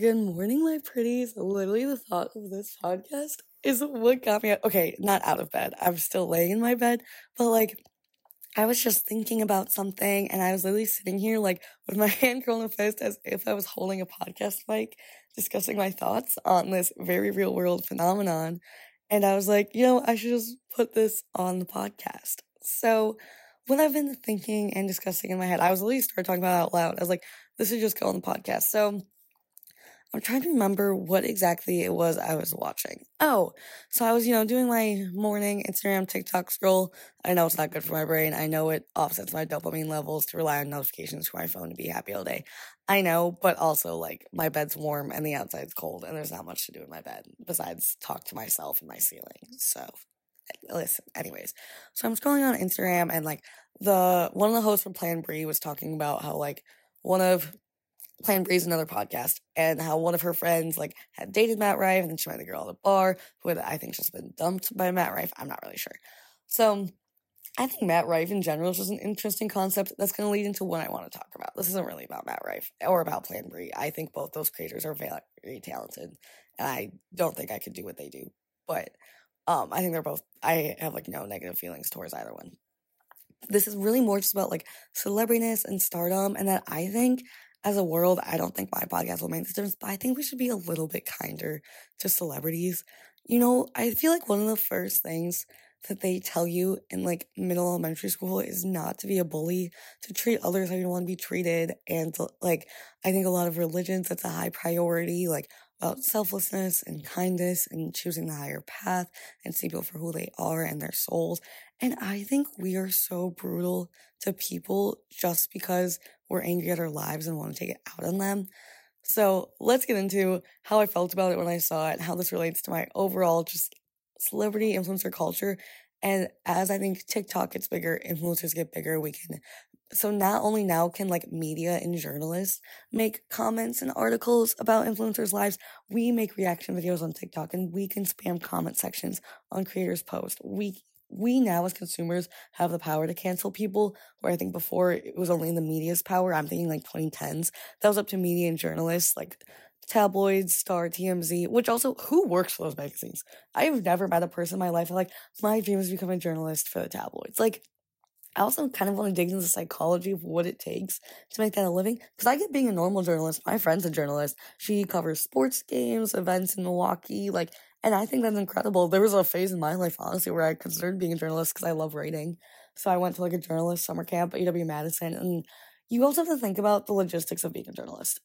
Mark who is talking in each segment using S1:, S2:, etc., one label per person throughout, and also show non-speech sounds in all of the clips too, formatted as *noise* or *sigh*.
S1: Good morning, my pretties. Literally, the thought of this podcast is what got me out. Okay, not out of bed. I'm still laying in my bed, but like, I was just thinking about something and I was literally sitting here, like, with my *laughs* hand curled in fist as if I was holding a podcast mic, discussing my thoughts on this very real world phenomenon. And I was like, you know, I should just put this on the podcast. So, what I've been thinking and discussing in my head, I was literally started talking about out loud. I was like, this should just go on the podcast. So, I'm trying to remember what exactly it was I was watching. Oh, so I was, you know, doing my morning Instagram, TikTok scroll. I know it's not good for my brain. I know it offsets my dopamine levels to rely on notifications for my phone to be happy all day. I know, but also like my bed's warm and the outside's cold and there's not much to do in my bed besides talk to myself and my ceiling. So eh, listen, anyways. So I'm scrolling on Instagram and like the one of the hosts from Plan Bri was talking about how like one of Plan Bri's another podcast, and how one of her friends like had dated Matt Rife, and then she met the girl at a bar who had I think just been dumped by Matt Rife. I'm not really sure. So I think Matt Rife in general is just an interesting concept that's going to lead into what I want to talk about. This isn't really about Matt Rife or about Plan Bri. I think both those creators are very talented, and I don't think I could do what they do. But um, I think they're both. I have like no negative feelings towards either one. This is really more just about like celebrityness and stardom, and that I think as a world, I don't think my podcast will make this difference, but I think we should be a little bit kinder to celebrities. You know, I feel like one of the first things that they tell you in like middle elementary school is not to be a bully, to treat others how you want to be treated. And like, I think a lot of religions, that's a high priority, like about selflessness and kindness and choosing the higher path and see people for who they are and their souls. And I think we are so brutal to people just because we're angry at our lives and want to take it out on them. So let's get into how I felt about it when I saw it, how this relates to my overall just celebrity influencer culture. And as I think TikTok gets bigger, influencers get bigger, we can. So not only now can like media and journalists make comments and articles about influencers' lives, we make reaction videos on TikTok and we can spam comment sections on creators' posts. We we now as consumers have the power to cancel people where i think before it was only in the media's power i'm thinking like 2010s that was up to media and journalists like tabloids star tmz which also who works for those magazines i've never met a person in my life like my dream is to become a journalist for the tabloids like I also kind of want to dig into the psychology of what it takes to make that a living. Because I get being a normal journalist. My friend's a journalist. She covers sports games, events in Milwaukee. Like, and I think that's incredible. There was a phase in my life, honestly, where I considered being a journalist because I love writing. So I went to like a journalist summer camp at UW Madison. And you also have to think about the logistics of being a journalist.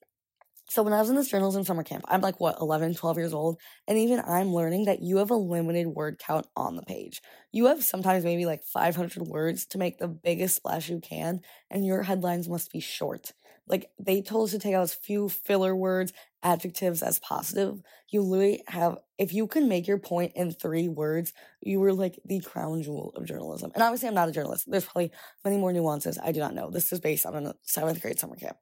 S1: So when I was in this journalism summer camp, I'm like, what, 11, 12 years old? And even I'm learning that you have a limited word count on the page. You have sometimes maybe like 500 words to make the biggest splash you can, and your headlines must be short. Like they told us to take out as few filler words, adjectives as positive. You literally have, if you can make your point in three words, you were like the crown jewel of journalism. And obviously, I'm not a journalist. There's probably many more nuances I do not know. This is based on a seventh grade summer camp.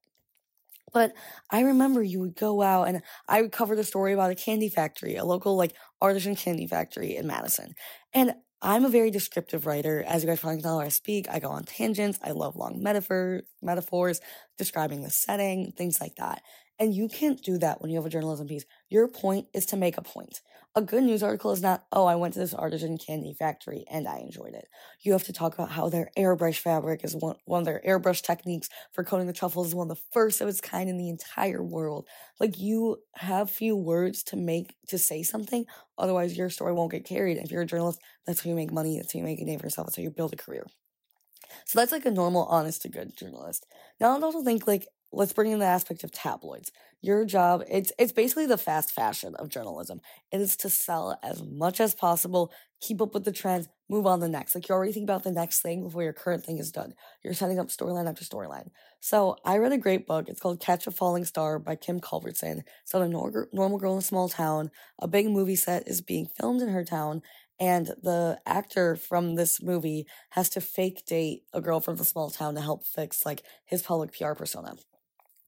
S1: But I remember you would go out and I would cover the story about a candy factory, a local like artisan candy factory in Madison. And I'm a very descriptive writer. As you guys probably know, I speak, I go on tangents. I love long metaphor metaphors, describing the setting, things like that. And you can't do that when you have a journalism piece. Your point is to make a point. A good news article is not, oh, I went to this artisan candy factory and I enjoyed it. You have to talk about how their airbrush fabric is one, one of their airbrush techniques for coating the truffles is one of the first of its kind in the entire world. Like you have few words to make, to say something. Otherwise your story won't get carried. If you're a journalist, that's how you make money. That's how you make a name for yourself. That's how you build a career. So that's like a normal, honest to good journalist. Now I also think like let's bring in the aspect of tabloids. Your job, it's it's basically the fast fashion of journalism. It is to sell as much as possible, keep up with the trends, move on the next. Like you're already think about the next thing before your current thing is done. You're setting up storyline after storyline. So I read a great book. It's called Catch a Falling Star by Kim Culbertson. It's about a normal girl in a small town. A big movie set is being filmed in her town, and the actor from this movie has to fake date a girl from the small town to help fix like his public PR persona.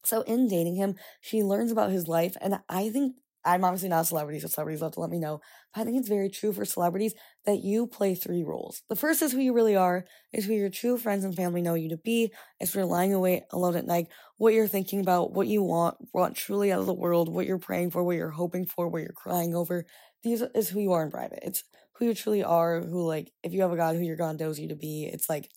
S1: So in dating him, she learns about his life, and I think I'm obviously not a celebrity, so celebrities love to let me know. But I think it's very true for celebrities that you play three roles. The first is who you really are, is who your true friends and family know you to be. It's you're lying awake alone at night, what you're thinking about, what you want, want truly out of the world, what you're praying for, what you're hoping for, what you're crying over. These is who you are in private. It's who you truly are, who like if you have a God who your God knows you to be, it's like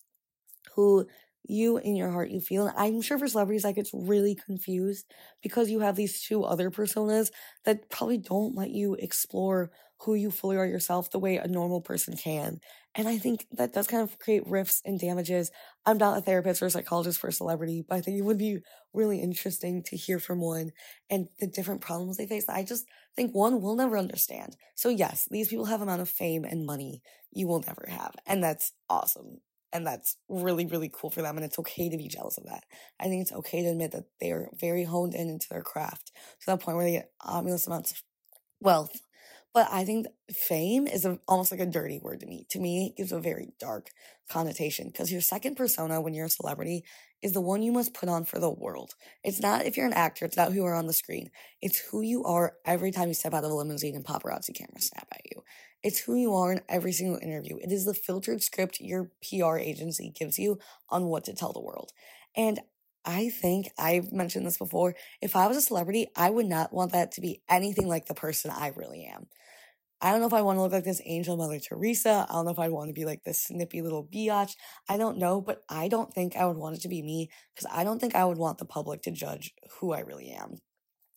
S1: who you in your heart you feel. I'm sure for celebrities that gets really confused because you have these two other personas that probably don't let you explore who you fully are yourself the way a normal person can. And I think that does kind of create rifts and damages. I'm not a therapist or a psychologist for a celebrity, but I think it would be really interesting to hear from one and the different problems they face. I just think one will never understand. So yes, these people have amount of fame and money you will never have. And that's awesome. And that's really, really cool for them. And it's okay to be jealous of that. I think it's okay to admit that they are very honed in into their craft to that point where they get obvious amounts of wealth. But I think fame is a, almost like a dirty word to me. To me, it gives a very dark connotation because your second persona when you're a celebrity is the one you must put on for the world. It's not if you're an actor, it's not who you are on the screen. It's who you are every time you step out of a limousine and paparazzi cameras snap at you. It's who you are in every single interview. It is the filtered script your PR agency gives you on what to tell the world. And I think I've mentioned this before. If I was a celebrity, I would not want that to be anything like the person I really am. I don't know if I want to look like this angel Mother Teresa. I don't know if I want to be like this snippy little biatch. I don't know, but I don't think I would want it to be me because I don't think I would want the public to judge who I really am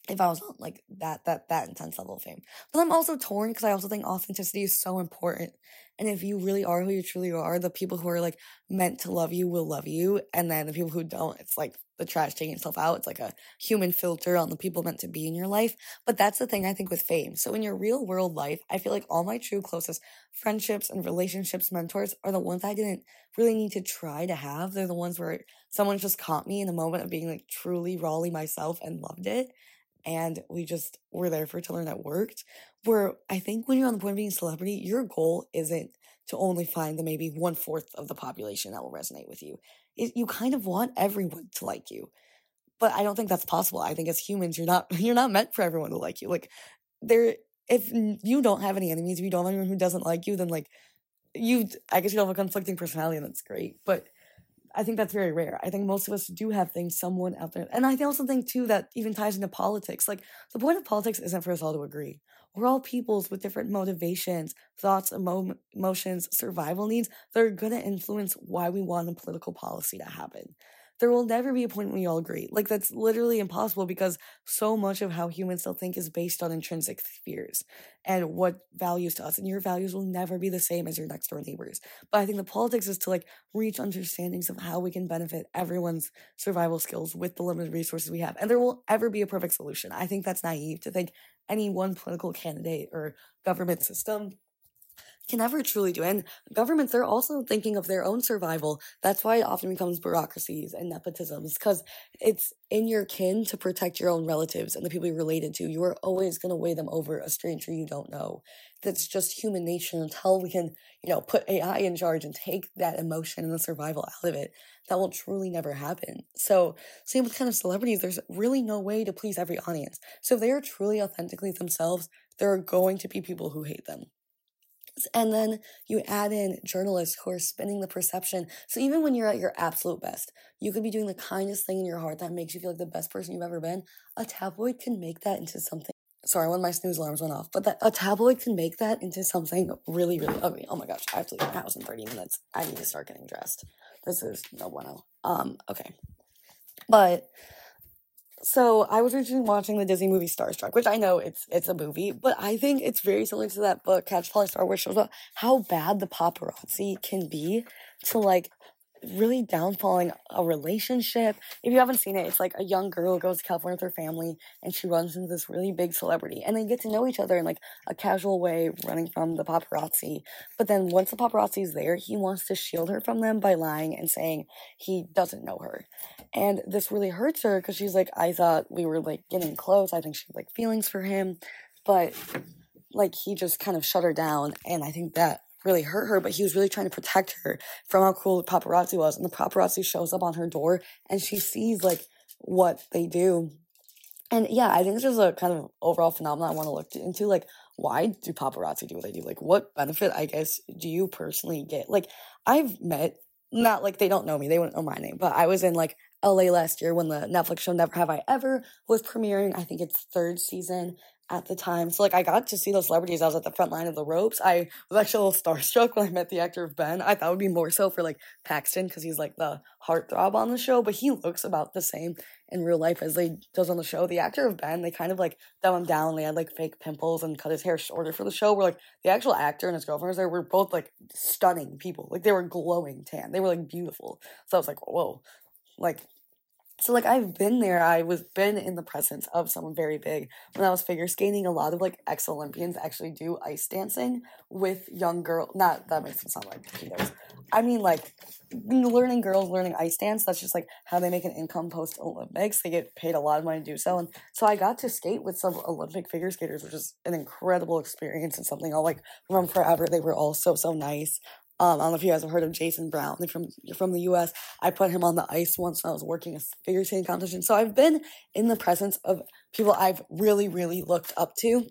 S1: if I was on like that that that intense level of fame. But I'm also torn because I also think authenticity is so important. And if you really are who you truly are, the people who are like meant to love you will love you. And then the people who don't, it's like the trash taking itself out. It's like a human filter on the people meant to be in your life. But that's the thing I think with fame. So in your real world life, I feel like all my true closest friendships and relationships, mentors are the ones I didn't really need to try to have. They're the ones where someone just caught me in the moment of being like truly rawly myself and loved it and we just were there for it to learn that worked. Where I think when you're on the point of being a celebrity, your goal isn't to only find the maybe one fourth of the population that will resonate with you. It, you kind of want everyone to like you, but I don't think that's possible. I think as humans, you're not *laughs* you're not meant for everyone to like you. Like there, if you don't have any enemies, if you don't have anyone who doesn't like you, then like you, I guess you don't have a conflicting personality, and that's great. But I think that's very rare. I think most of us do have things someone out there. And I also think too that even ties into politics. Like the point of politics isn't for us all to agree. We're all peoples with different motivations, thoughts, emo- emotions, survival needs that are going to influence why we want a political policy to happen there will never be a point when we all agree. Like that's literally impossible because so much of how humans still think is based on intrinsic fears and what values to us. And your values will never be the same as your next door neighbors. But I think the politics is to like reach understandings of how we can benefit everyone's survival skills with the limited resources we have. And there will ever be a perfect solution. I think that's naive to think any one political candidate or government system can never truly do. And governments, they're also thinking of their own survival. That's why it often becomes bureaucracies and nepotisms, because it's in your kin to protect your own relatives and the people you're related to. You are always going to weigh them over a stranger you don't know. That's just human nature until we can, you know, put AI in charge and take that emotion and the survival out of it. That will truly never happen. So, same with kind of celebrities, there's really no way to please every audience. So, if they are truly authentically themselves, there are going to be people who hate them. And then you add in journalists who are spinning the perception. So even when you're at your absolute best, you could be doing the kindest thing in your heart that makes you feel like the best person you've ever been. A tabloid can make that into something. Sorry, when my snooze alarms went off, but that a tabloid can make that into something really, really ugly. Oh my gosh, I have to leave my house in 30 minutes. I need to start getting dressed. This is no bueno. Um, okay. But so I was recently watching the Disney movie Starstruck, which I know it's it's a movie, but I think it's very similar to that book Catch Falling Star, which shows how bad the paparazzi can be to like really downfalling a relationship. If you haven't seen it, it's like a young girl goes to California with her family and she runs into this really big celebrity and they get to know each other in like a casual way running from the paparazzi. But then once the paparazzi is there, he wants to shield her from them by lying and saying he doesn't know her. And this really hurts her because she's like, I thought we were like getting close. I think she had like feelings for him. But like he just kind of shut her down and I think that really hurt her, but he was really trying to protect her from how cool the paparazzi was. And the paparazzi shows up on her door and she sees like what they do. and yeah, I think this is a kind of overall phenomenon I want to look into. Like, why do paparazzi do what they do? Like, what benefit, I guess, do you personally get? Like, I've met, not like they don't know me, they wouldn't know my name, but I was in like LA last year when the Netflix show Never Have I Ever was premiering. I think it's third season at the time. So like I got to see those celebrities. I was at the front line of the ropes. I was actually a little *laughs* starstruck when I met the actor of Ben. I thought it would be more so for like Paxton because he's like the heartthrob on the show, but he looks about the same in real life as they does on the show. The actor of Ben, they kind of like dumb him down. They had like fake pimples and cut his hair shorter for the show. Where like the actual actor and his girlfriend was there were both like stunning people. Like they were glowing tan. They were like beautiful. So I was like, whoa. Like so like I've been there. I was been in the presence of someone very big when I was figure skating. A lot of like ex Olympians actually do ice dancing with young girl. Not that makes it sound like pedos. I mean like learning girls learning ice dance. That's just like how they make an income post Olympics. They get paid a lot of money to do so. And so I got to skate with some Olympic figure skaters, which is an incredible experience and something I'll like remember forever. They were all so so nice. Um, I don't know if you guys have heard of Jason Brown. From from the U.S. I put him on the ice once when I was working a figure skating competition. So I've been in the presence of people I've really, really looked up to,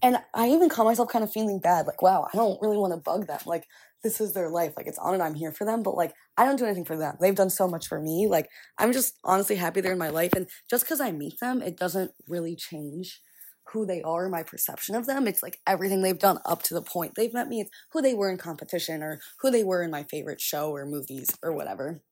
S1: and I even caught myself kind of feeling bad. Like, wow, I don't really want to bug them. Like, this is their life. Like, it's on and I'm here for them. But like, I don't do anything for them. They've done so much for me. Like, I'm just honestly happy they're in my life. And just because I meet them, it doesn't really change who they are, my perception of them. It's like everything they've done up to the point they've met me. It's who they were in competition or who they were in my favorite show or movies or whatever.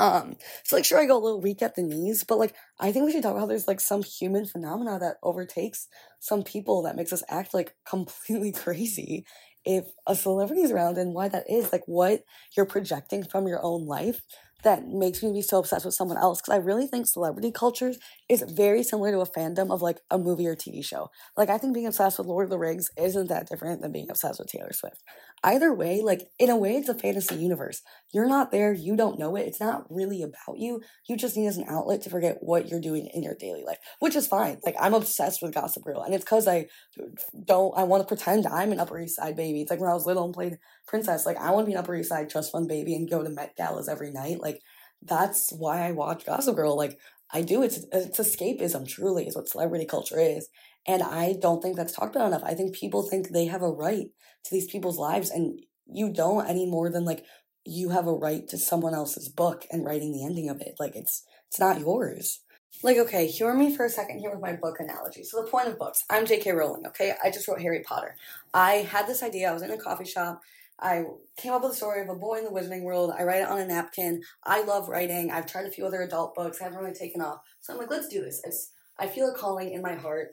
S1: Um, so like sure I go a little weak at the knees, but like I think we should talk about how there's like some human phenomena that overtakes some people that makes us act like completely *laughs* crazy if a celebrity is around and why that is, like what you're projecting from your own life that makes me be so obsessed with someone else because I really think celebrity culture is very similar to a fandom of like a movie or TV show. Like I think being obsessed with Lord of the Rings isn't that different than being obsessed with Taylor Swift. Either way, like in a way it's a fantasy universe. You're not there, you don't know it. It's not really about you. You just need as an outlet to forget what you're doing in your daily life, which is fine. Like I'm obsessed with Gossip Girl and it's cuz I uh, don't I want to pretend I'm an Upper East Side baby. It's like when I was little and played princess, like I want to be an Upper East Side trust fund baby and go to Met Galas every night. Like that's why I watch Gossip Girl. Like I do. It's it's escapism. Truly, is what celebrity culture is, and I don't think that's talked about enough. I think people think they have a right to these people's lives, and you don't any more than like you have a right to someone else's book and writing the ending of it. Like it's it's not yours. Like, okay, hear me for a second here with my book analogy. So, the point of books I'm J.K. Rowling, okay? I just wrote Harry Potter. I had this idea, I was in a coffee shop, I came up with a story of a boy in the wizarding world. I write it on a napkin. I love writing. I've tried a few other adult books. I haven't really taken off. So I'm like, let's do this. It's I feel a calling in my heart.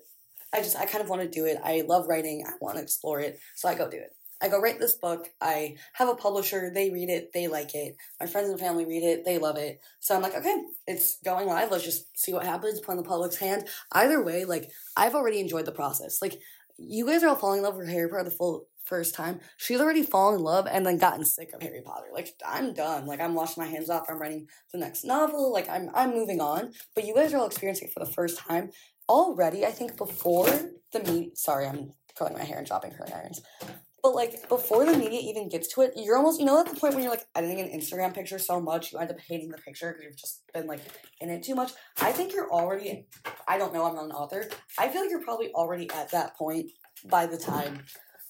S1: I just I kind of want to do it. I love writing. I want to explore it. So I go do it. I go write this book. I have a publisher. They read it. They like it. My friends and family read it. They love it. So I'm like, okay, it's going live. Let's just see what happens. Put in the public's hand. Either way, like I've already enjoyed the process. Like you guys are all falling in love with Harry Potter the full first time, she's already fallen in love and then gotten sick of Harry Potter. Like I'm done. Like I'm washing my hands off. I'm writing the next novel. Like I'm I'm moving on. But you guys are all experiencing it for the first time already. I think before the meet. Sorry, I'm curling my hair and dropping her irons. But like before the media even gets to it, you're almost you know at the point when you're like editing an Instagram picture so much you end up hating the picture because you've just been like in it too much. I think you're already. I don't know. I'm not an author. I feel like you're probably already at that point by the time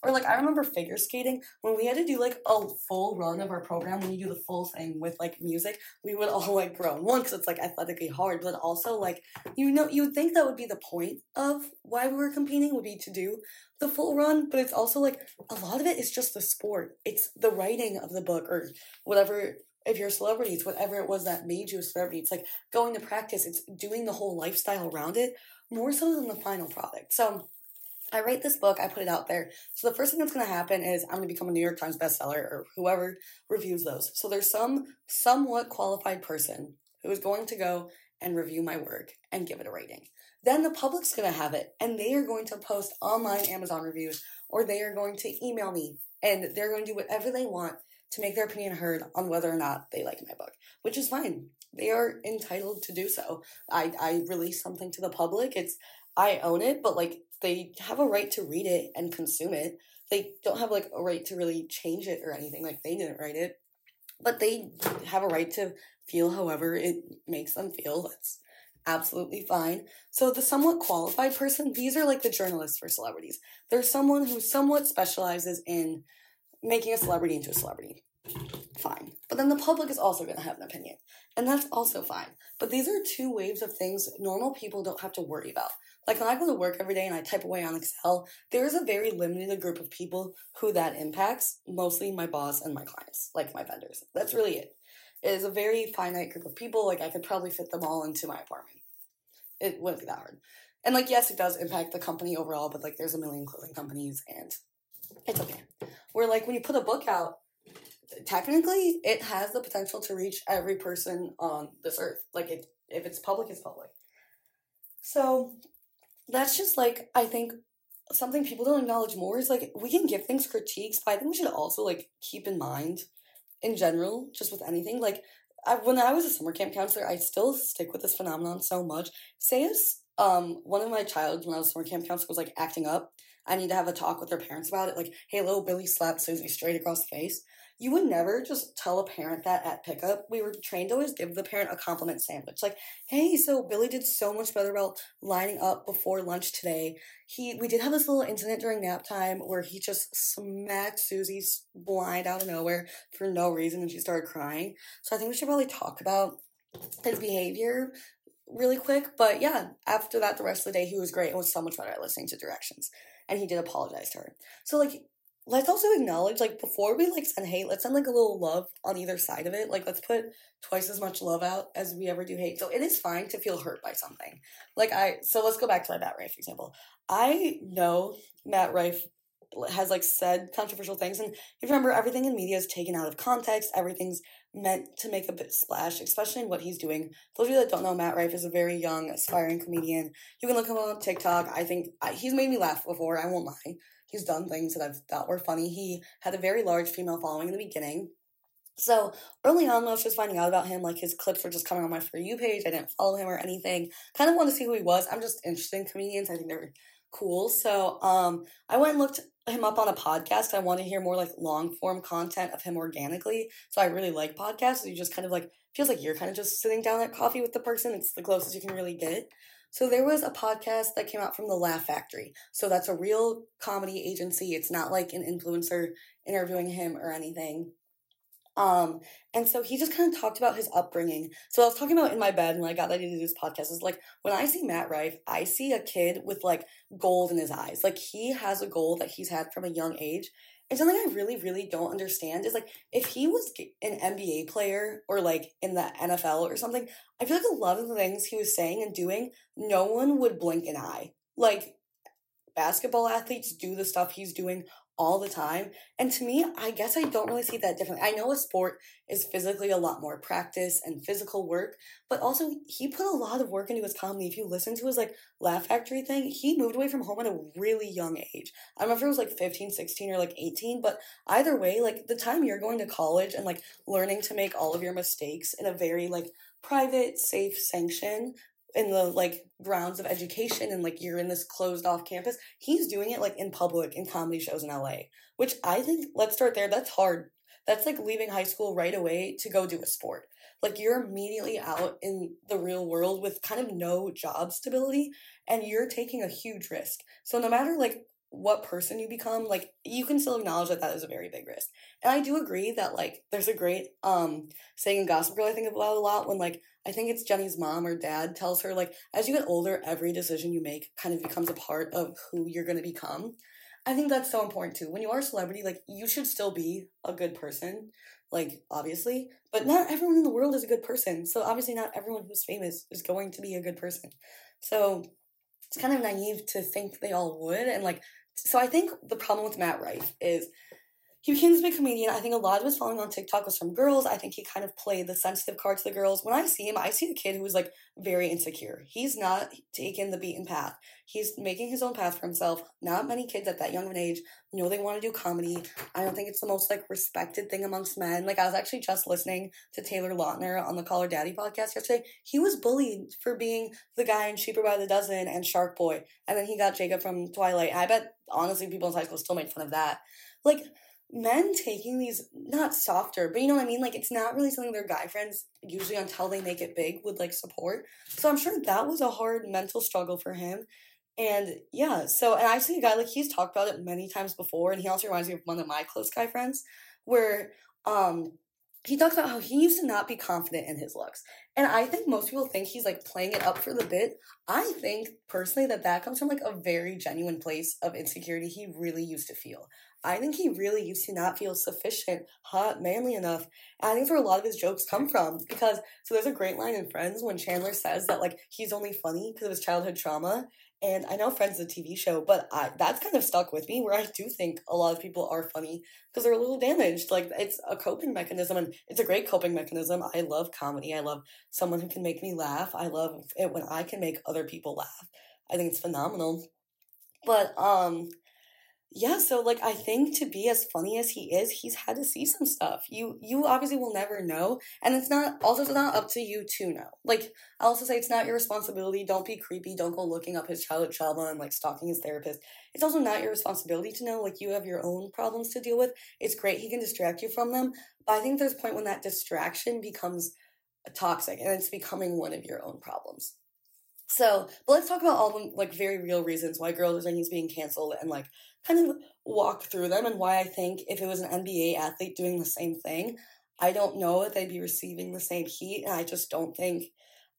S1: or like I remember figure skating when we had to do like a full run of our program. When you do the full thing with like music, we would all like groan. One because it's like athletically hard, but also like you know you would think that would be the point of why we were competing would be to do the full run, but it's also like a lot of it is just the sport. It's the writing of the book or whatever if you're a celebrity, it's whatever it was that made you a celebrity, it's like going to practice, it's doing the whole lifestyle around it more so than the final product. So I write this book, I put it out there. So the first thing that's going to happen is I'm going to become a New York Times bestseller or whoever reviews those. So there's some somewhat qualified person who is going to go and review my work and give it a rating. Then the public's going to have it and they are going to post online Amazon reviews or they are going to email me and they're going to do whatever they want to make their opinion heard on whether or not they like my book, which is fine. They are entitled to do so. I, I release something to the public. It's I own it, but like they have a right to read it and consume it. They don't have like a right to really change it or anything. Like they didn't write it, but they have a right to feel however it makes them feel. That's absolutely fine. So the somewhat qualified person, these are like the journalists for celebrities. There's someone who somewhat specializes in making a celebrity into a celebrity. Fine. But then the public is also going to have an opinion. And that's also fine. But these are two waves of things normal people don't have to worry about. Like when I go to work every day and I type away on Excel, there is a very limited group of people who that impacts, mostly my boss and my clients, like my vendors. That's really it. It is a very finite group of people. Like I could probably fit them all into my apartment. It wouldn't be that hard. And like yes, it does impact the company overall, but like there's a million clothing companies and it's okay. Where like when you put a book out, technically it has the potential to reach every person on this earth. Like it if it's public, it's public. So that's just like I think something people don't acknowledge more is like we can give things critiques, but I think we should also like keep in mind in general, just with anything, like I, when I was a summer camp counselor, I still stick with this phenomenon so much. Say if um one of my child when I was summer camp counselor was like acting up, I need to have a talk with their parents about it. Like, hey, little Billy slapped Susie straight across the face. You would never just tell a parent that at pickup. We were trained to always give the parent a compliment sandwich. Like, hey, so Billy did so much better about lining up before lunch today. He we did have this little incident during nap time where he just smacked Susie's blind out of nowhere for no reason and she started crying. So I think we should probably talk about his behavior really quick. But yeah, after that, the rest of the day, he was great and was so much better at listening to directions. And he did apologize to her. So, like, let's also acknowledge like before we like send hate let's send like a little love on either side of it. Like let's put twice as much love out as we ever do hate. So it is fine to feel hurt by something. Like i so let's go back to my matt rife example. I know matt rife has like said controversial things and you remember everything in media is taken out of context. Everything's meant to make a splash especially in what he's doing. Those of you that don't know matt rife is a very young aspiring comedian. You can look him up on tiktok. I think I, he's made me laugh before i won't lie He's done things that I've thought were funny. He had a very large female following in the beginning. So early on, when I was just finding out about him, like his clips were just coming on my For You page. I didn't follow him or anything. Kind of wanted to see who he was. I'm just interested in comedians. I think they're cool. So um, I went and looked him up on a podcast. I want to hear more like long form content of him organically. So I really like podcasts. You just kind of like feels like you're kind of just sitting down at coffee with the person. It's the closest you can really get. So there was a podcast that came out from the Laugh Factory. So that's a real comedy agency. It's not like an influencer interviewing him or anything. Um, and so he just kind of talked about his upbringing. So I was talking about in my bed when I got ready to do this podcast is like when I see Matt Rife, I see a kid with like gold in his eyes. Like he has a goal that he's had from a young age. And something I really, really don't understand is like if he was an NBA player or like in the NFL or something, I feel like a lot of the things he was saying and doing, no one would blink an eye. Like basketball athletes do the stuff he's doing all the time. And to me, I guess I don't really see that differently. I know a sport is physically a lot more practice and physical work, but also he put a lot of work into his comedy. If you listen to his like Laugh Factory thing, he moved away from home at a really young age. I don't know if it was like 15, 16 or like 18, but either way, like the time you're going to college and like learning to make all of your mistakes in a very like private, safe sanction in the like grounds of education and like you're in this closed off campus. He's doing it like in public in comedy shows in LA, which I think let's start there. That's hard. That's like leaving high school right away to go do a sport. Like you're immediately out in the real world with kind of no job stability and you're taking a huge risk. So no matter like what person you become, like you can still acknowledge that that is a very big risk. And I do agree that like there's a great um saying in Gossip Girl I think about a lot when like I think it's Jenny's mom or dad tells her like as you get older, every decision you make kind of becomes a part of who you're gonna become. I think that's so important too. When you are a celebrity, like you should still be a good person, like obviously, but not everyone in the world is a good person. So obviously, not everyone who's famous is going to be a good person. So it's kind of naive to think they all would, and like so I think the problem with Matt Rife is he became this big comedian. I think a lot of his following on TikTok was from girls. I think he kind of played the sensitive card to the girls. When I see him, I see the kid who's like very insecure. He's not taking the beaten path. He's making his own path for himself. Not many kids at that young of an age know they want to do comedy. I don't think it's the most like respected thing amongst men. Like I was actually just listening to Taylor Lautner on the Call Her Daddy podcast yesterday. He was bullied for being the guy in Cheaper by the Dozen and Shark Boy. And then he got Jacob from Twilight. I bet honestly people in high school still made fun of that. Like men taking these not softer, but you know what I mean? Like it's not really something their guy friends usually until they make it big would like support. So I'm sure that was a hard mental struggle for him. And yeah, so and I've seen a guy like he's talked about it many times before, and he also reminds me of one of my close guy friends, where um he talks about how he used to not be confident in his looks. And I think most people think he's like playing it up for the bit. I think personally that that comes from like a very genuine place of insecurity he really used to feel. I think he really used to not feel sufficient, hot, manly enough. And I think that's where a lot of his jokes come from. Because, so there's a great line in Friends when Chandler says that, like, he's only funny because of his childhood trauma. And I know Friends is a TV show, but I, that's kind of stuck with me where I do think a lot of people are funny because they're a little damaged. Like, it's a coping mechanism and it's a great coping mechanism. I love comedy. I love someone who can make me laugh. I love it when I can make other people laugh. I think it's phenomenal. But, um, yeah, so like I think to be as funny as he is, he's had to see some stuff. You you obviously will never know, and it's not also it's not up to you to know. Like I also say it's not your responsibility. Don't be creepy. Don't go looking up his childhood trauma and like stalking his therapist. It's also not your responsibility to know. Like you have your own problems to deal with. It's great he can distract you from them, but I think there's a point when that distraction becomes toxic and it's becoming one of your own problems. So, but let's talk about all the like very real reasons why girls are being canceled and like kind of walk through them and why I think if it was an NBA athlete doing the same thing, I don't know if they'd be receiving the same heat. And I just don't think,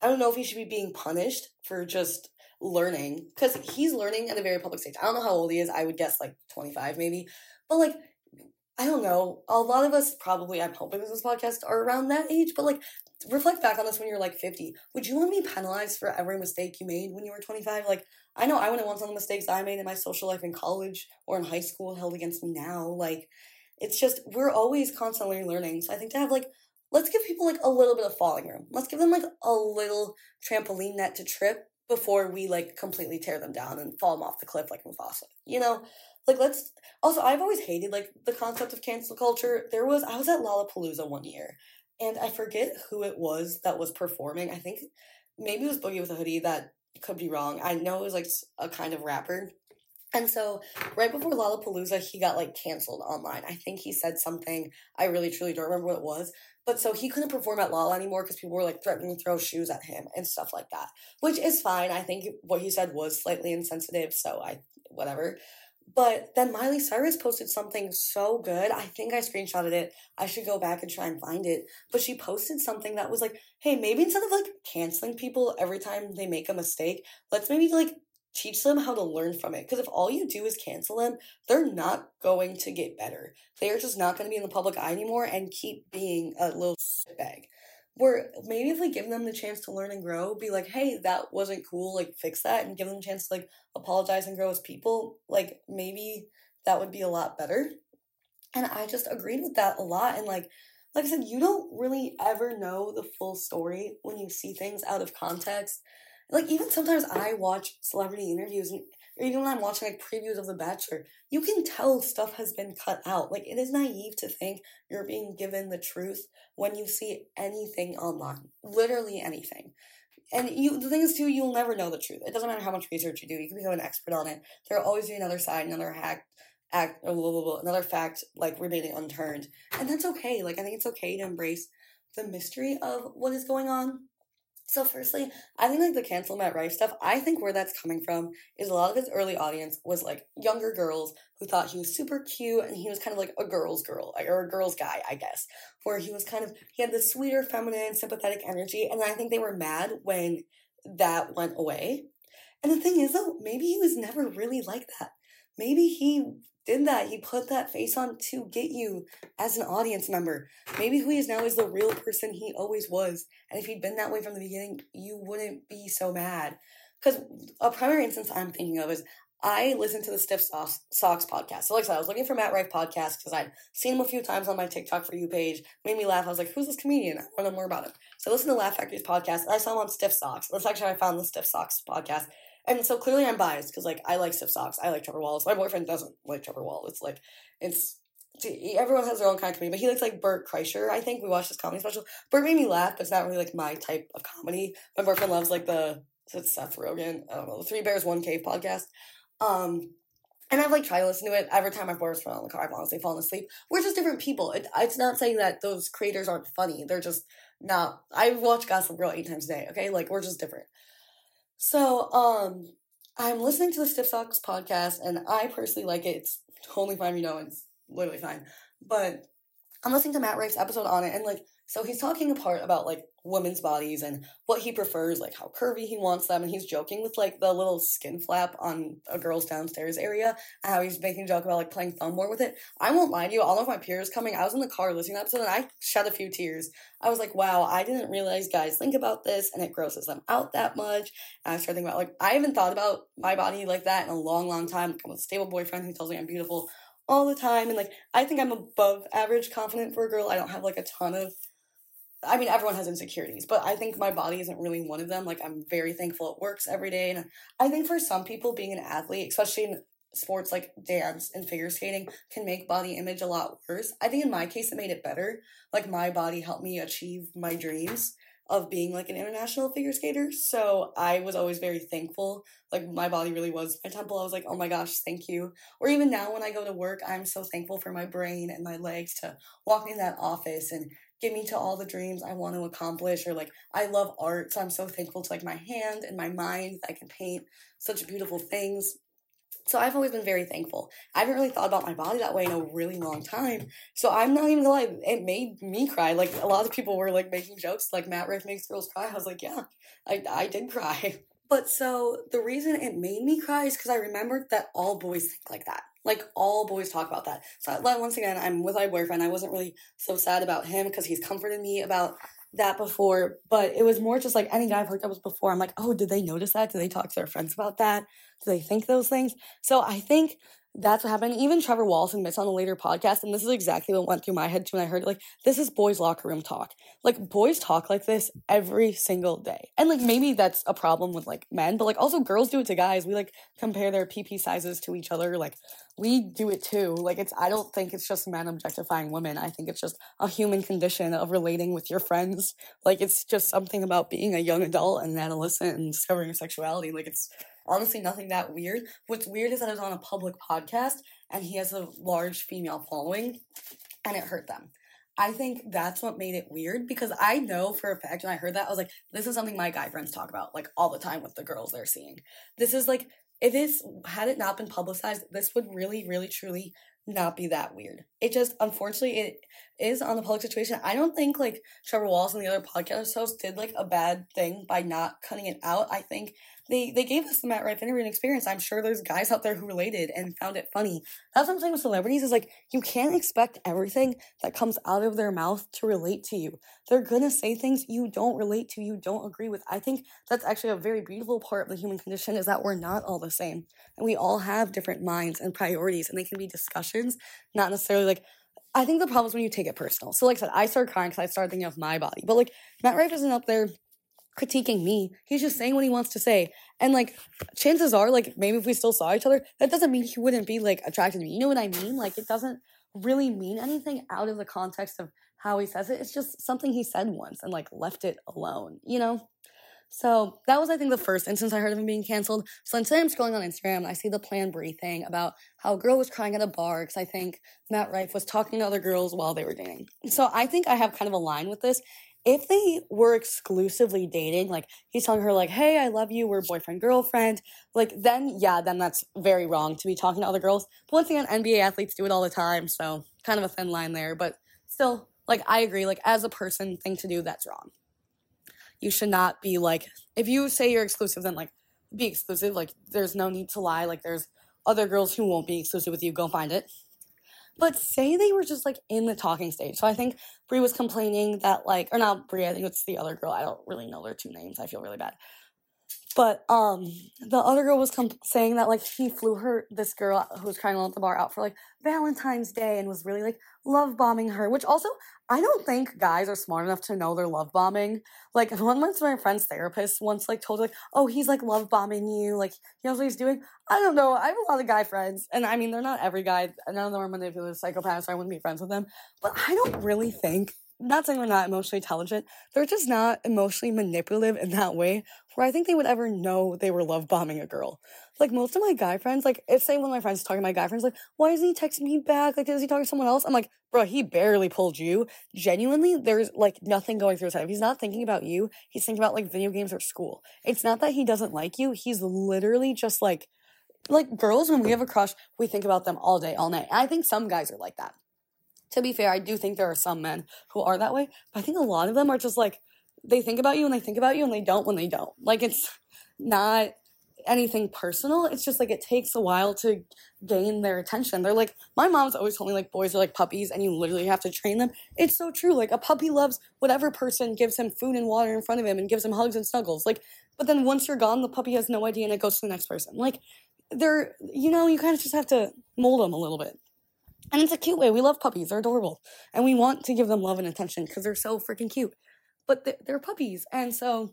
S1: I don't know if he should be being punished for just learning because he's learning at a very public stage. I don't know how old he is. I would guess like 25 maybe. But like, I don't know. A lot of us probably, I'm hoping this is podcast are around that age, but like, reflect back on this when you're like 50. Would you want to be penalized for every mistake you made when you were 25? Like, I know I wouldn't want some of the mistakes I made in my social life in college or in high school held against me now. Like, it's just, we're always constantly learning. So I think to have like, let's give people like a little bit of falling room. Let's give them like a little trampoline net to trip before we like completely tear them down and fall them off the cliff like Mufasa. You know, like let's also I've always hated like the concept of cancel culture. There was I was at Lollapalooza one year and I forget who it was that was performing. I think maybe it was Boogie with a Hoodie that could be wrong. I know it was like a kind of rapper. And so, right before Lollapalooza, he got like canceled online. I think he said something. I really truly don't remember what it was. But so he couldn't perform at Lolla anymore because people were like threatening to throw shoes at him and stuff like that, which is fine. I think what he said was slightly insensitive. So I, whatever. But then Miley Cyrus posted something so good. I think I screenshotted it. I should go back and try and find it. But she posted something that was like, hey, maybe instead of like canceling people every time they make a mistake, let's maybe like teach them how to learn from it. Because if all you do is cancel them, they're not going to get better. They are just not going to be in the public eye anymore and keep being a little bag where maybe if we give them the chance to learn and grow, be like, hey, that wasn't cool, like fix that and give them a chance to like apologize and grow as people, like maybe that would be a lot better. And I just agreed with that a lot. And like like I said, you don't really ever know the full story when you see things out of context. Like even sometimes I watch celebrity interviews and or even when I'm watching like previews of The Bachelor, you can tell stuff has been cut out. Like it is naive to think you're being given the truth when you see anything online. Literally anything. And you the thing is too, you'll never know the truth. It doesn't matter how much research you do, you can become an expert on it. There'll always be another side, another hack act blah, blah, blah, another fact like remaining unturned. And that's okay. Like I think it's okay to embrace the mystery of what is going on so firstly, I think like the cancel Matt Rife stuff, I think where that's coming from is a lot of his early audience was like younger girls who thought he was super cute and he was kind of like a girl's girl or a girl's guy, I guess. Where he was kind of he had this sweeter, feminine, sympathetic energy, and I think they were mad when that went away. And the thing is though, maybe he was never really like that. Maybe he did that. He put that face on to get you as an audience member. Maybe who he is now is the real person he always was. And if he'd been that way from the beginning, you wouldn't be so mad. Because a primary instance I'm thinking of is I listened to the Stiff Socks, podcast. So, like I said, I was looking for Matt Rife podcast because I'd seen him a few times on my TikTok for you page. Made me laugh. I was like, who's this comedian? I want to know more about him. So, I listened to Laugh Factory's podcast. And I saw him on Stiff Socks. That's actually how I found the Stiff Socks podcast. And so clearly I'm biased because like I like stiff socks. I like Trevor Wallace. My boyfriend doesn't like Trevor Wallace. It's like it's everyone has their own kind of comedy, but he likes like Bert Kreischer. I think we watched his comedy special. Bert made me laugh, but it's not really like my type of comedy. My boyfriend loves like the Seth Rogen. I don't know the Three Bears One Cave podcast. Um, and I've like tried to listen to it every time I've worked on the car. I've honestly fallen asleep. We're just different people. It, it's not saying that those creators aren't funny. They're just not. I watch Gossip Girl eight times a day. Okay, like we're just different. So, um, I'm listening to the Stiff Socks podcast, and I personally like it. It's totally fine. You know, it's literally fine. But I'm listening to Matt Rife's episode on it, and like so he's talking apart about like women's bodies and what he prefers, like how curvy he wants them, and he's joking with like the little skin flap on a girl's downstairs area, and how he's making a joke about like playing thumb war with it. I won't lie to you, all of my peers coming, I was in the car listening to that episode and I shed a few tears. I was like, wow, I didn't realize guys think about this and it grosses them out that much. And I started thinking about like I haven't thought about my body like that in a long, long time. I'm with a stable boyfriend who tells me I'm beautiful all the time and like I think I'm above average confident for a girl. I don't have like a ton of I mean, everyone has insecurities, but I think my body isn't really one of them. Like, I'm very thankful it works every day. And I think for some people, being an athlete, especially in sports like dance and figure skating, can make body image a lot worse. I think in my case, it made it better. Like, my body helped me achieve my dreams of being like an international figure skater. So I was always very thankful. Like my body really was my temple. I was like, oh my gosh, thank you. Or even now when I go to work, I'm so thankful for my brain and my legs to walk in that office and get me to all the dreams I want to accomplish or like I love art so I'm so thankful to like my hand and my mind that I can paint such beautiful things. So I've always been very thankful. I haven't really thought about my body that way in a really long time. So I'm not even gonna lie, it made me cry. Like a lot of people were like making jokes like Matt Rife makes girls cry. I was like, yeah, I I did cry. *laughs* But so the reason it made me cry is because I remembered that all boys think like that. Like all boys talk about that. So once again, I'm with my boyfriend. I wasn't really so sad about him because he's comforted me about that before, but it was more just like any guy I've hooked up with before. I'm like, oh, did they notice that? Did they talk to their friends about that? Do they think those things? So I think that's what happened. Even Trevor Wallace admits on a later podcast, and this is exactly what went through my head too when I heard it. Like, this is boys' locker room talk. Like, boys talk like this every single day. And like, maybe that's a problem with like men, but like, also girls do it to guys. We like compare their PP sizes to each other. Like, we do it too. Like, it's, I don't think it's just men objectifying women. I think it's just a human condition of relating with your friends. Like, it's just something about being a young adult and an adolescent and discovering your sexuality. Like, it's, honestly nothing that weird. What's weird is that I was on a public podcast and he has a large female following and it hurt them. I think that's what made it weird because I know for a fact when I heard that, I was like, this is something my guy friends talk about like all the time with the girls they're seeing. This is like, if this had it not been publicized, this would really, really, truly not be that weird. It just, unfortunately, it is on the public situation. I don't think like Trevor Wallace and the other podcast hosts did like a bad thing by not cutting it out. I think they they gave us the Matt Rife interviewing experience. I'm sure there's guys out there who related and found it funny. That's what I'm saying with celebrities is like you can't expect everything that comes out of their mouth to relate to you. They're gonna say things you don't relate to, you don't agree with. I think that's actually a very beautiful part of the human condition is that we're not all the same. And we all have different minds and priorities and they can be discussions, not necessarily like I think the problem is when you take it personal. So, like I said, I started crying because I started thinking of my body. But like Matt Rife isn't up there critiquing me. He's just saying what he wants to say. And like chances are, like maybe if we still saw each other, that doesn't mean he wouldn't be like attracted to me. You know what I mean? Like it doesn't really mean anything out of the context of how he says it. It's just something he said once and like left it alone, you know? So that was, I think, the first instance I heard of him being canceled. So today I'm scrolling on Instagram and I see the Plan Bri thing about how a girl was crying at a bar because I think Matt Rife was talking to other girls while they were dating. So I think I have kind of a line with this if they were exclusively dating, like he's telling her, like, hey, I love you, we're boyfriend, girlfriend, like then yeah, then that's very wrong to be talking to other girls. But once again, NBA athletes do it all the time, so kind of a thin line there. But still, like I agree, like as a person thing to do, that's wrong. You should not be like if you say you're exclusive, then like be exclusive. Like there's no need to lie. Like there's other girls who won't be exclusive with you. Go find it. But say they were just like in the talking stage. So I think Bri was complaining that like, or not Bri, I think it's the other girl. I don't really know their two names. I feel really bad. But um, the other girl was saying that like he flew her this girl who was crying at the bar out for like Valentine's Day and was really like love bombing her. Which also I don't think guys are smart enough to know they're love bombing. Like *laughs* one of my friend's therapist once like told like, oh he's like love bombing you, like he knows what he's doing. I don't know. I have a lot of guy friends, and I mean they're not every guy. None of them are manipulative psychopaths. So I wouldn't be friends with them. But I don't really think not saying they're not emotionally intelligent, they're just not emotionally manipulative in that way where I think they would ever know they were love bombing a girl. Like most of my guy friends, like if say one of my friends is talking to my guy friends, like, why isn't he texting me back? Like, is he talking to someone else? I'm like, bro, he barely pulled you. Genuinely, there's like nothing going through his head. If he's not thinking about you, he's thinking about like video games or school. It's not that he doesn't like you. He's literally just like like girls when we have a crush, we think about them all day, all night. I think some guys are like that. To be fair, I do think there are some men who are that way, but I think a lot of them are just like they think about you and they think about you and they don't when they don't. Like it's not anything personal. It's just like it takes a while to gain their attention. They're like, my mom's always told me like boys are like puppies and you literally have to train them. It's so true. Like a puppy loves whatever person gives him food and water in front of him and gives him hugs and snuggles. Like, but then once you're gone, the puppy has no idea and it goes to the next person. Like, they're, you know, you kind of just have to mold them a little bit. And it's a cute way. We love puppies. They're adorable. And we want to give them love and attention because they're so freaking cute. But they're, they're puppies. And so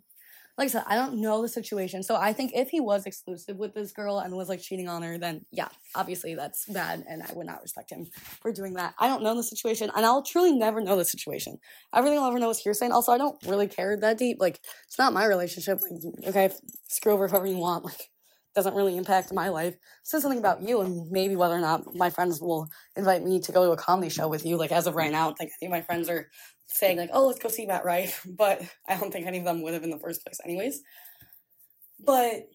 S1: like I said, I don't know the situation. So I think if he was exclusive with this girl and was like cheating on her, then yeah, obviously that's bad and I would not respect him for doing that. I don't know the situation and I'll truly never know the situation. Everything I'll ever know is hearsay. And also, I don't really care that deep. Like, it's not my relationship. Like, okay, screw over whoever you want. Like, doesn't really impact my life. Says something about you and maybe whether or not my friends will invite me to go to a comedy show with you. Like as of right now, I think any of my friends are saying like, oh, let's go see Matt Rife, *laughs* but I don't think any of them would have in the first place anyways. But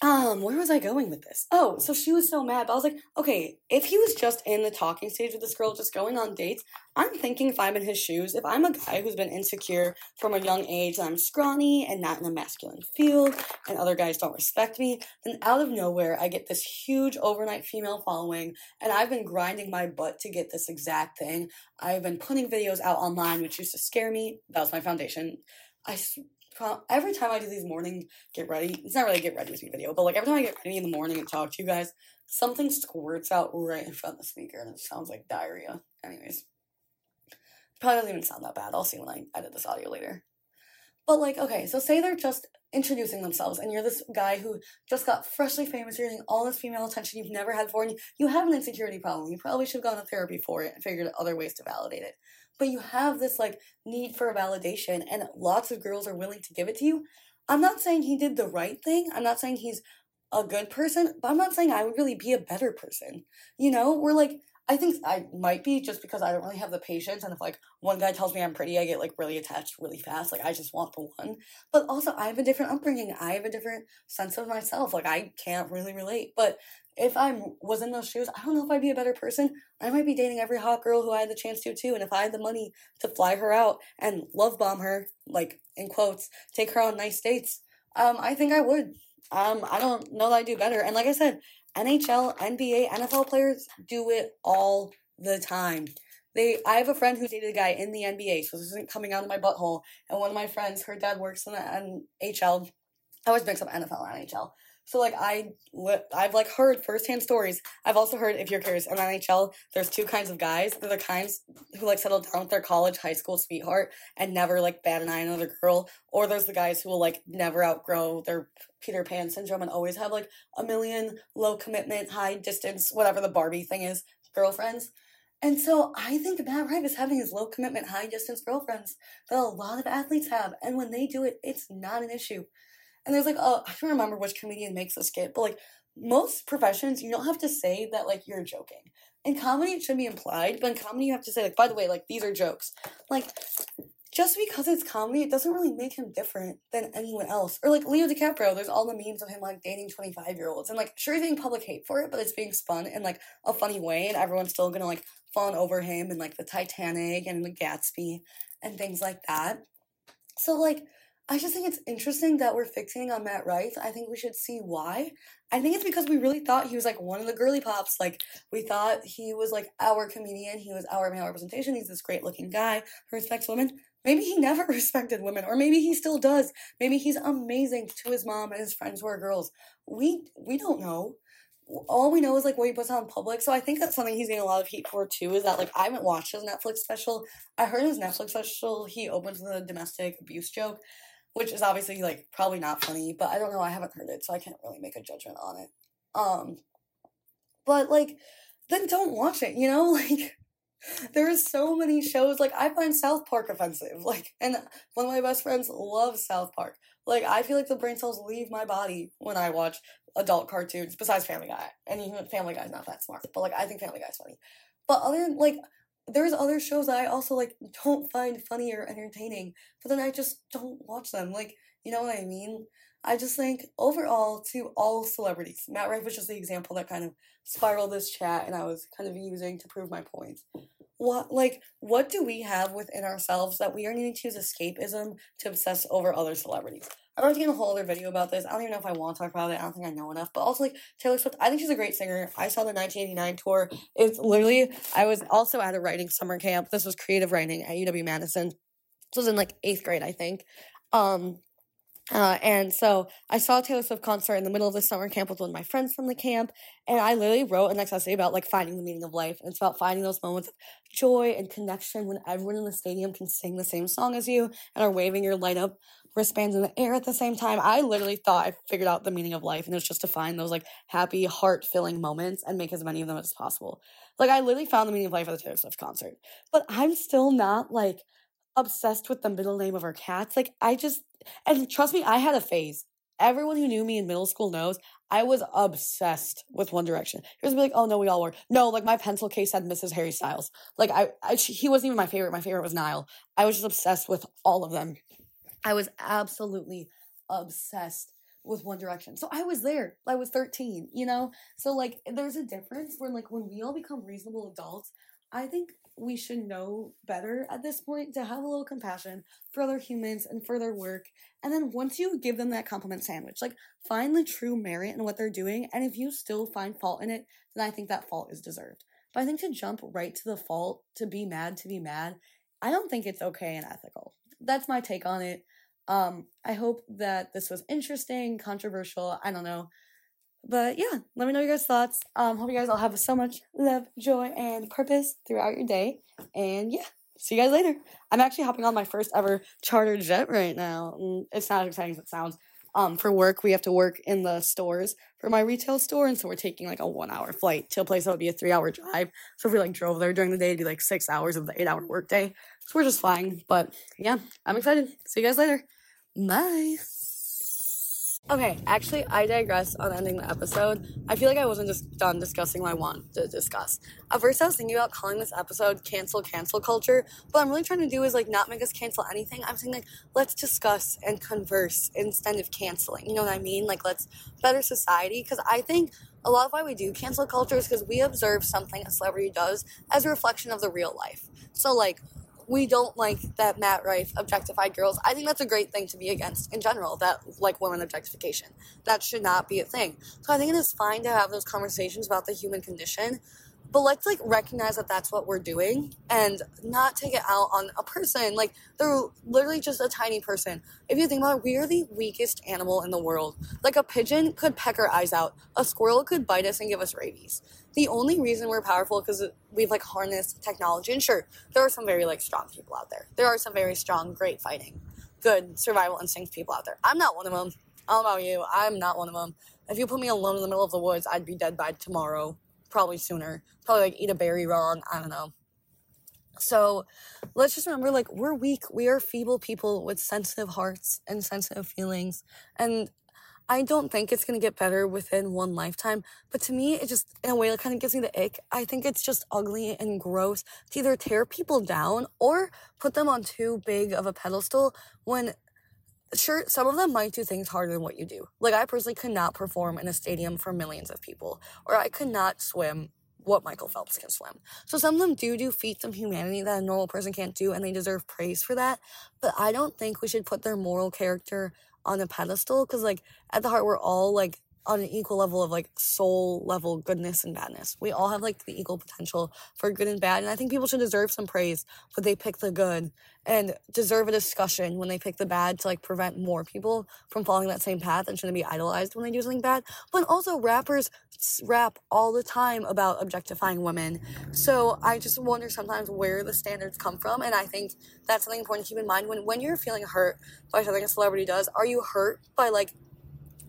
S1: um, where was I going with this? Oh, so she was so mad. But I was like, okay, if he was just in the talking stage with this girl, just going on dates, I'm thinking if I'm in his shoes, if I'm a guy who's been insecure from a young age, I'm scrawny and not in a masculine field, and other guys don't respect me, then out of nowhere, I get this huge overnight female following, and I've been grinding my butt to get this exact thing. I've been putting videos out online, which used to scare me. That was my foundation. I every time I do these morning get ready, it's not really get ready with me video, but like every time I get ready in the morning and talk to you guys, something squirts out right in front of the speaker and it sounds like diarrhea. Anyways, probably doesn't even sound that bad. I'll see when I edit this audio later. But like, okay, so say they're just introducing themselves and you're this guy who just got freshly famous, you're getting all this female attention you've never had before, and you have an insecurity problem. You probably should have gone to therapy for it and figured out other ways to validate it but you have this like need for validation and lots of girls are willing to give it to you. I'm not saying he did the right thing. I'm not saying he's a good person, but I'm not saying I would really be a better person. You know, we're like I think I might be just because I don't really have the patience. And if like one guy tells me I'm pretty, I get like really attached really fast. Like I just want the one. But also, I have a different upbringing. I have a different sense of myself. Like I can't really relate. But if I was in those shoes, I don't know if I'd be a better person. I might be dating every hot girl who I had the chance to too. And if I had the money to fly her out and love bomb her, like in quotes, take her on nice dates, um, I think I would. Um, I don't know that I'd do better. And like I said, NHL, NBA, NFL players do it all the time. They, I have a friend who dated a guy in the NBA, so this isn't coming out of my butthole. And one of my friends, her dad works in the NHL. I always mix up NFL and NHL. So like I I've like heard firsthand stories. I've also heard if you're curious in NHL, there's two kinds of guys. They're the kinds who like settle down with their college, high school sweetheart and never like bat an eye on another girl. Or there's the guys who will like never outgrow their Peter Pan syndrome and always have like a million low commitment, high distance, whatever the Barbie thing is, girlfriends. And so I think Matt Rife is having his low commitment, high distance girlfriends that a lot of athletes have. And when they do it, it's not an issue. And there's like, oh, I don't remember which comedian makes this skit, but like most professions, you don't have to say that like you're joking. In comedy, it should be implied, but in comedy, you have to say like, by the way, like these are jokes. Like, just because it's comedy, it doesn't really make him different than anyone else. Or like Leo DiCaprio, there's all the memes of him like dating 25 year olds, and like sure he's getting public hate for it, but it's being spun in like a funny way, and everyone's still gonna like fawn over him and like the Titanic and the Gatsby and things like that. So like I just think it's interesting that we're fixating on Matt Rife. I think we should see why. I think it's because we really thought he was like one of the girly pops. Like we thought he was like our comedian. He was our male representation. He's this great looking guy who respects women. Maybe he never *laughs* respected women, or maybe he still does. Maybe he's amazing to his mom and his friends who are girls. We we don't know. All we know is like what he puts out in public. So I think that's something he's getting a lot of heat for too. Is that like I haven't watched his Netflix special. I heard his Netflix special. He opens with a domestic abuse joke, which is obviously like probably not funny, but I don't know. I haven't heard it, so I can't really make a judgment on it. Um, but like, then don't watch it. You know, *laughs* like there are so many shows like I find South Park offensive. *laughs* Like, and one of my best friends loves South Park. Like, I feel like the brain cells leave my body when I watch adult cartoons. Besides Family Guy, and even Family Guy's not that smart, but like I think Family Guy's funny. But other than like, there's other shows that I also like don't find funny or entertaining, but then I just don't watch them. Like, you know what I mean? I just think overall to all celebrities, Matt Rife was just the example that kind of spiraled this chat and I was kind of using to prove my point. What like what do we have within ourselves that we are needing to use escapism to obsess over other celebrities? I've already done a whole other video about this. I don't even know if I want to talk about it. I don't think I know enough. But also like Taylor Swift, I think she's a great singer. I saw the 1989 tour. It's literally I was also at a writing summer camp. This was creative writing at UW Madison. This was in like eighth grade, I think. Um, uh, and so I saw Taylor Swift concert in the middle of the summer camp with one of my friends from the camp, and I literally wrote an essay about like finding the meaning of life. And it's about finding those moments of joy and connection when everyone in the stadium can sing the same song as you and are waving your light up wristbands in the air at the same time. I literally thought I figured out the meaning of life, and it was just to find those like happy, heart filling moments and make as many of them as possible. Like I literally found the meaning of life at the Taylor Swift concert, but I'm still not like obsessed with the middle name of her cats. Like I just and trust me, I had a phase. Everyone who knew me in middle school knows I was obsessed with One Direction. He was like, "Oh no, we all were." No, like my pencil case had Mrs. Harry Styles. Like I, I, he wasn't even my favorite. My favorite was Niall. I was just obsessed with all of them. I was absolutely obsessed with One Direction. So I was there. I was 13, you know? So like there's a difference where like when we all become reasonable adults, I think we should know better at this point to have a little compassion for other humans and for their work. And then once you give them that compliment sandwich, like find the true merit in what they're doing. And if you still find fault in it, then I think that fault is deserved. But I think to jump right to the fault, to be mad, to be mad, I don't think it's okay and ethical. That's my take on it. Um, I hope that this was interesting, controversial. I don't know. But yeah, let me know your guys' thoughts. Um, hope you guys all have so much love, joy, and purpose throughout your day. And yeah, see you guys later. I'm actually hopping on my first ever charter jet right now. Mm, it's not as exciting as it sounds. Um, for work, we have to work in the stores for my retail store, and so we're taking like a one hour flight to a place that would be a three hour drive. So if we like drove there during the day, it'd be like six hours of the eight hour workday. So we're just flying. But yeah, I'm excited. See you guys later. Bye. Okay, actually, I digress on ending the episode. I feel like I wasn't just done discussing what I wanted to discuss. At first, I was thinking about calling this episode "Cancel Cancel Culture," but I'm really trying to do is like not make us cancel anything. I'm saying like let's discuss and converse instead of canceling. You know what I mean? Like let's better society because I think a lot of why we do cancel culture is because we observe something a celebrity does as a reflection of the real life. So like we don't like that Matt Rife objectified girls. I think that's a great thing to be against in general, that like women objectification. That should not be a thing. So I think it is fine to have those conversations about the human condition, but let's like recognize that that's what we're doing and not take it out on a person. Like they're literally just a tiny person. If you think about it, we are the weakest animal in the world. Like a pigeon could peck our eyes out, a squirrel could bite us and give us rabies the only reason we're powerful because we've like harnessed technology. And sure, there are some very like strong people out there. There are some very strong, great fighting, good survival instinct people out there. I'm not one of them. Know about you. I'm not one of them. If you put me alone in the middle of the woods, I'd be dead by tomorrow. Probably sooner. Probably like eat a berry wrong. I don't know. So let's just remember like we're weak. We are feeble people with sensitive hearts and sensitive feelings. And I don't think it's gonna get better within one lifetime, but to me, it just, in a way, it kind of gives me the ick. I think it's just ugly and gross to either tear people down or put them on too big of a pedestal when, sure, some of them might do things harder than what you do. Like, I personally could not perform in a stadium for millions of people, or I could not swim what Michael Phelps can swim. So some of them do do feats of humanity that a normal person can't do, and they deserve praise for that. But I don't think we should put their moral character on a pedestal because like at the heart we're all like on an equal level of like soul level goodness and badness. We all have like the equal potential for good and bad. And I think people should deserve some praise when they pick the good and deserve a discussion when they pick the bad to like prevent more people from following that same path and shouldn't be idolized when they do something bad. But also rappers rap all the time about objectifying women. So I just wonder sometimes where the standards come from. And I think that's something important to keep in mind when, when you're feeling hurt by something a celebrity does. Are you hurt by like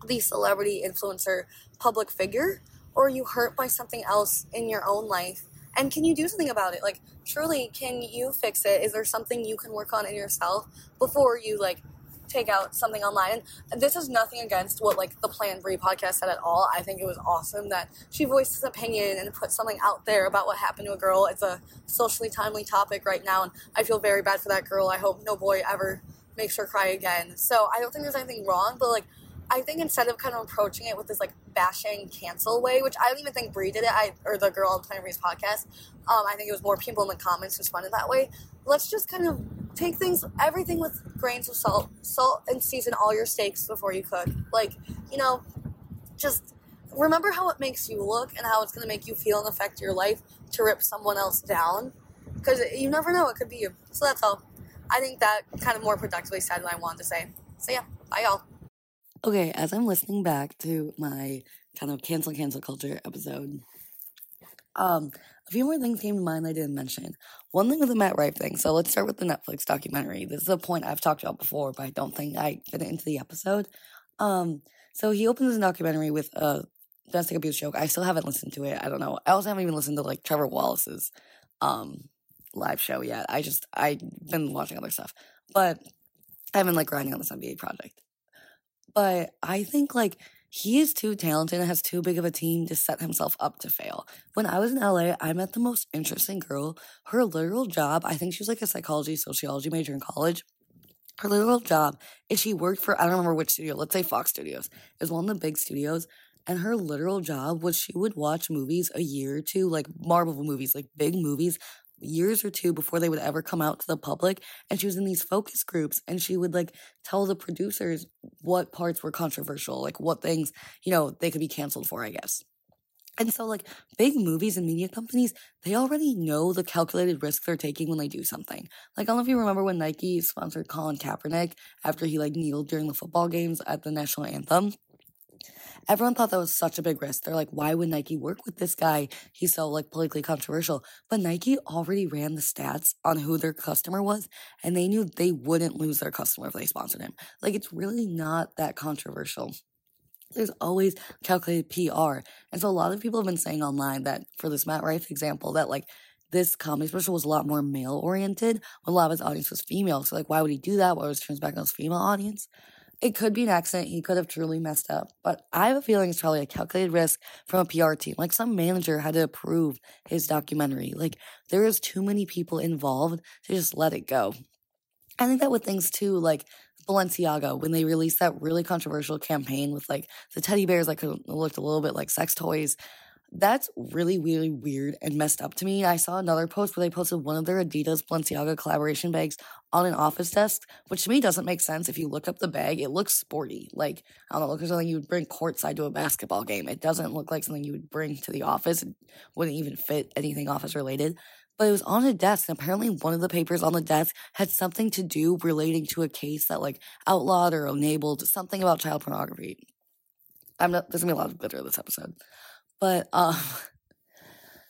S1: the celebrity influencer public figure or you hurt by something else in your own life And can you do something about it? Like, truly, can you fix it? Is there something you can work on in yourself before you like take out something online. And this is nothing against what like the Plan Bri podcast said at all. I think it was awesome that she voiced his opinion and put something out there about what happened to a girl. It's a socially timely topic right now, and I feel very bad for that girl. I hope no boy ever makes her cry again. So I don't think there's anything wrong, but like I think instead of kind of approaching it with this like bashing cancel way, which I don't even think Bri did it, I or the girl on Plan Bri's podcast. Um, I think it was more people in the comments who responded that way. Let's just kind of take things, everything with grains of salt, salt and season all your steaks before you cook. Like, you know, just remember how it makes you look and how it's going to make you feel and affect your life to rip someone else down. Because you never know, it could be you. So that's all. I think that kind of more productively said what I wanted to say. So yeah, bye y'all.
S2: Okay, as I'm listening back to my kind of cancel cancel culture episode, um, a few more things came to mind I didn't mention. One thing was the Matt Rife thing. So let's start with the Netflix documentary. This is a point I've talked about before, but I don't think I fit it into the episode. Um, so he opens the documentary with a domestic abuse joke. I still haven't listened to it. I don't know. I also haven't even listened to like Trevor Wallace's um live show yet. I just I've been watching other stuff, but I haven't like grinding on this MBA project. But I think like he is too talented and has too big of a team to set himself up to fail. When I was in LA, I met the most interesting girl. Her literal job, I think she was like a psychology, sociology major in college. Her literal job is she worked for, I don't remember which studio, let's say Fox Studios, is one of the big studios. And her literal job was she would watch movies a year or two, like Marvel movies, like big movies, years or two before they would ever come out to the public and she was in these focus groups and she would like tell the producers what parts were controversial like what things you know they could be canceled for i guess. And so like big movies and media companies they already know the calculated risk they're taking when they do something. Like i don't know if you remember when nike sponsored colin kaepernick after he like kneeled during the football games at the national anthem everyone thought that was such a big risk. They're like, why would Nike work with this guy? He's so like politically controversial. But Nike already ran the stats on who their customer was, and they knew they wouldn't lose their customer if they sponsored him. Like it's really not that controversial. There's always calculated PR. And so a lot of people have been saying online that for this Matt Rife example, that like this comedy special was a lot more male oriented. But a lot of his audience was female. So like why would he do that? Why was turns back on his female audience? It could be an accident. He could have truly messed up. But I have a feeling it's probably a calculated risk from a PR team. Like some manager had to approve his documentary. Like there is too many people involved to just let it go. I think that with things too, like Balenciaga, when they released that really controversial campaign with like the teddy bears that looked a little bit like sex toys, that's really, really weird and messed up to me. I saw another post where they posted one of their Adidas Balenciaga collaboration bags on an office desk, which to me doesn't make sense. If you look up the bag, it looks sporty. Like, I don't know, looks something you would bring courtside to a basketball game. It doesn't look like something you would bring to the office. It wouldn't even fit anything office related. But it was on a desk, and apparently one of the papers on the desk had something to do relating to a case that like outlawed or enabled something about child pornography. I'm not, there's gonna be a lot of glitter this episode. But um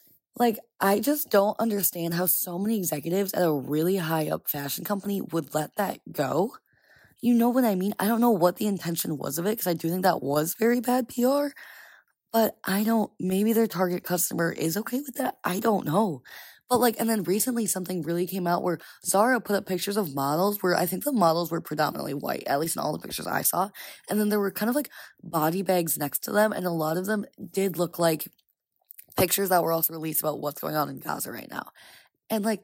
S2: *laughs* like I just don't understand how so many executives at a really high up fashion company would let that go. You know what I mean? I don't know what the intention was of it because I do think that was very bad PR. But I don't maybe their target customer is okay with that. I don't know. But like, and then recently something really came out where Zara put up pictures of models where I think the models were predominantly white, at least in all the pictures I saw. And then there were kind of like body bags next to them. And a lot of them did look like pictures that were also released about what's going on in Gaza right now. And like,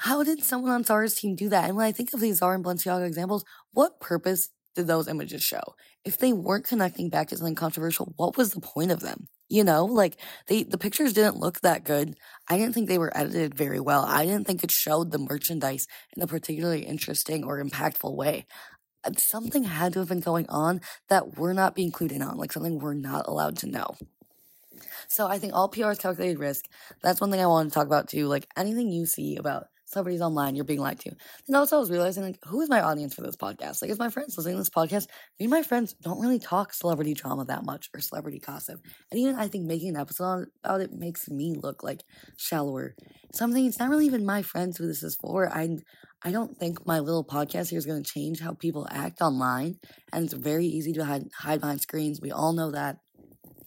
S2: how did someone on Zara's team do that? And when I think of these Zara and Balenciaga examples, what purpose did those images show? If they weren't connecting back to something controversial, what was the point of them? You know, like they the pictures didn't look that good. I didn't think they were edited very well. I didn't think it showed the merchandise in a particularly interesting or impactful way. Uh, something had to have been going on that we're not being clued in on, like something we're not allowed to know. So I think all PR is calculated risk. That's one thing I want to talk about too. Like anything you see about celebrities online you're being lied to. And also I was realizing like who is my audience for this podcast? Like is my friends listening to this podcast? Me and my friends don't really talk celebrity drama that much or celebrity gossip. And even I think making an episode about it makes me look like shallower. Something it's not really even my friends who this is for. I I don't think my little podcast here is going to change how people act online. And it's very easy to hide, hide behind screens. We all know that.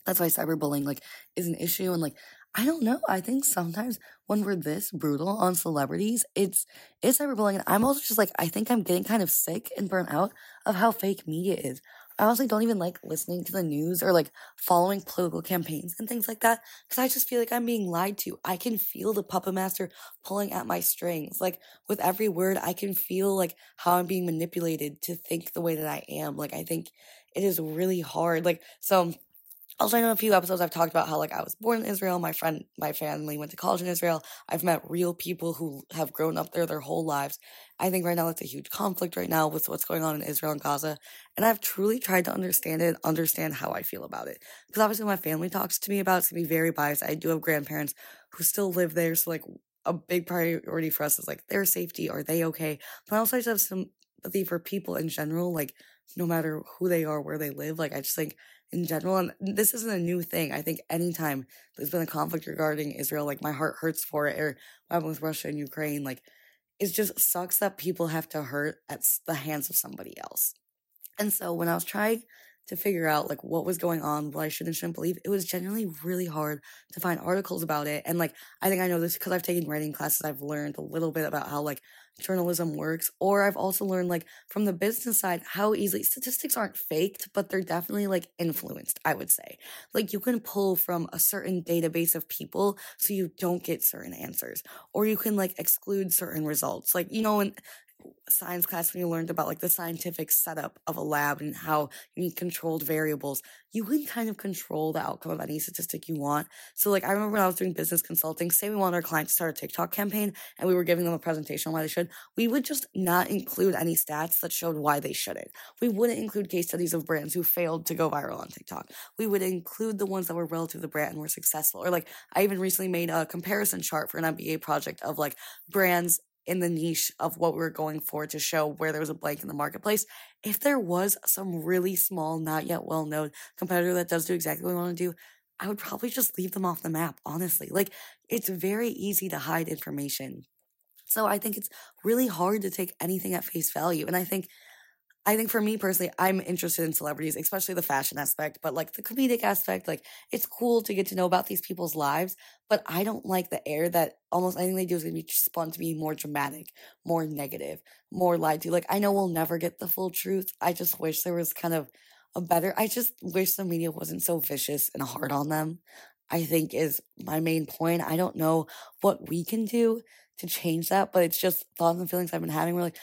S2: That's why cyberbullying like is an issue and like I don't know. I think sometimes when we're this brutal on celebrities, it's it's cyberbullying. And I'm also just like, I think I'm getting kind of sick and burnt out of how fake media is. I honestly don't even like listening to the news or like following political campaigns and things like that because I just feel like I'm being lied to. I can feel the puppet master pulling at my strings. Like with every word, I can feel like how I'm being manipulated to think the way that I am. Like I think it is really hard. Like, so also, I know a few episodes I've talked about how like I was born in Israel, my friend, my family went to college in Israel. I've met real people who have grown up there their whole lives. I think right now it's a huge conflict right now with what's going on in Israel and Gaza, and I've truly tried to understand it, understand how I feel about it. Because obviously, my family talks to me about it's gonna be very biased. I do have grandparents who still live there, so like a big priority for us is like their safety. Are they okay? But I also just have sympathy for people in general, like no matter who they are, where they live. Like I just think in general. And this isn't a new thing. I think anytime there's been a conflict regarding Israel, like my heart hurts for it, or what happened with Russia and Ukraine, like it just sucks that people have to hurt at the hands of somebody else. And so when I was trying to figure out like what was going on, what I should and shouldn't believe, it was generally really hard to find articles about it. And like I think I know this because I've taken writing classes, I've learned a little bit about how like journalism works. Or I've also learned like from the business side how easily statistics aren't faked, but they're definitely like influenced, I would say. Like you can pull from a certain database of people so you don't get certain answers. Or you can like exclude certain results. Like, you know, and science class when you learned about like the scientific setup of a lab and how you need controlled variables, you can kind of control the outcome of any statistic you want. So like I remember when I was doing business consulting, say we wanted our client to start a TikTok campaign and we were giving them a presentation on why they should, we would just not include any stats that showed why they shouldn't. We wouldn't include case studies of brands who failed to go viral on TikTok. We would include the ones that were relative to the brand and were successful. Or like I even recently made a comparison chart for an MBA project of like brands in the niche of what we were going for to show where there was a blank in the marketplace. If there was some really small, not yet well known competitor that does do exactly what we want to do, I would probably just leave them off the map, honestly. Like, it's very easy to hide information. So I think it's really hard to take anything at face value. And I think I think for me personally, I'm interested in celebrities, especially the fashion aspect, but like the comedic aspect, like it's cool to get to know about these people's lives, but I don't like the air that almost anything they do is going to be spun to be more dramatic, more negative, more lied to. Like I know we'll never get the full truth. I just wish there was kind of a better, I just wish the media wasn't so vicious and hard on them. I think is my main point. I don't know what we can do to change that, but it's just thoughts and feelings I've been having. We're like,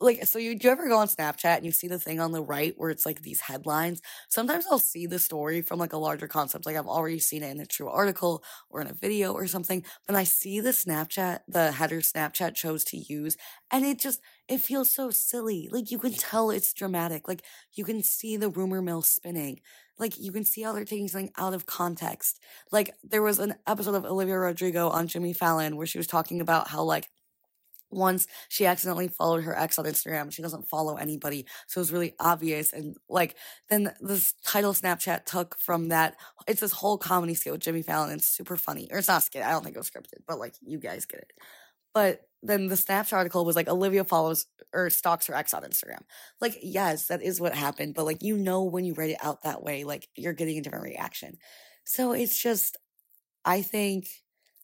S2: like so you do you ever go on Snapchat and you see the thing on the right where it's like these headlines? Sometimes I'll see the story from like a larger concept, like I've already seen it in a true article or in a video or something. But I see the Snapchat, the header Snapchat chose to use, and it just it feels so silly. Like you can tell it's dramatic. Like you can see the rumor mill spinning. Like you can see how they're taking something out of context. Like there was an episode of Olivia Rodrigo on Jimmy Fallon where she was talking about how like once she accidentally followed her ex on Instagram. She doesn't follow anybody. So it was really obvious. And like, then this title Snapchat took from that. It's this whole comedy skit with Jimmy Fallon. It's super funny. Or it's not skit. I don't think it was scripted, but like, you guys get it. But then the Snapchat article was like, Olivia follows or stalks her ex on Instagram. Like, yes, that is what happened. But like, you know, when you write it out that way, like, you're getting a different reaction. So it's just, I think,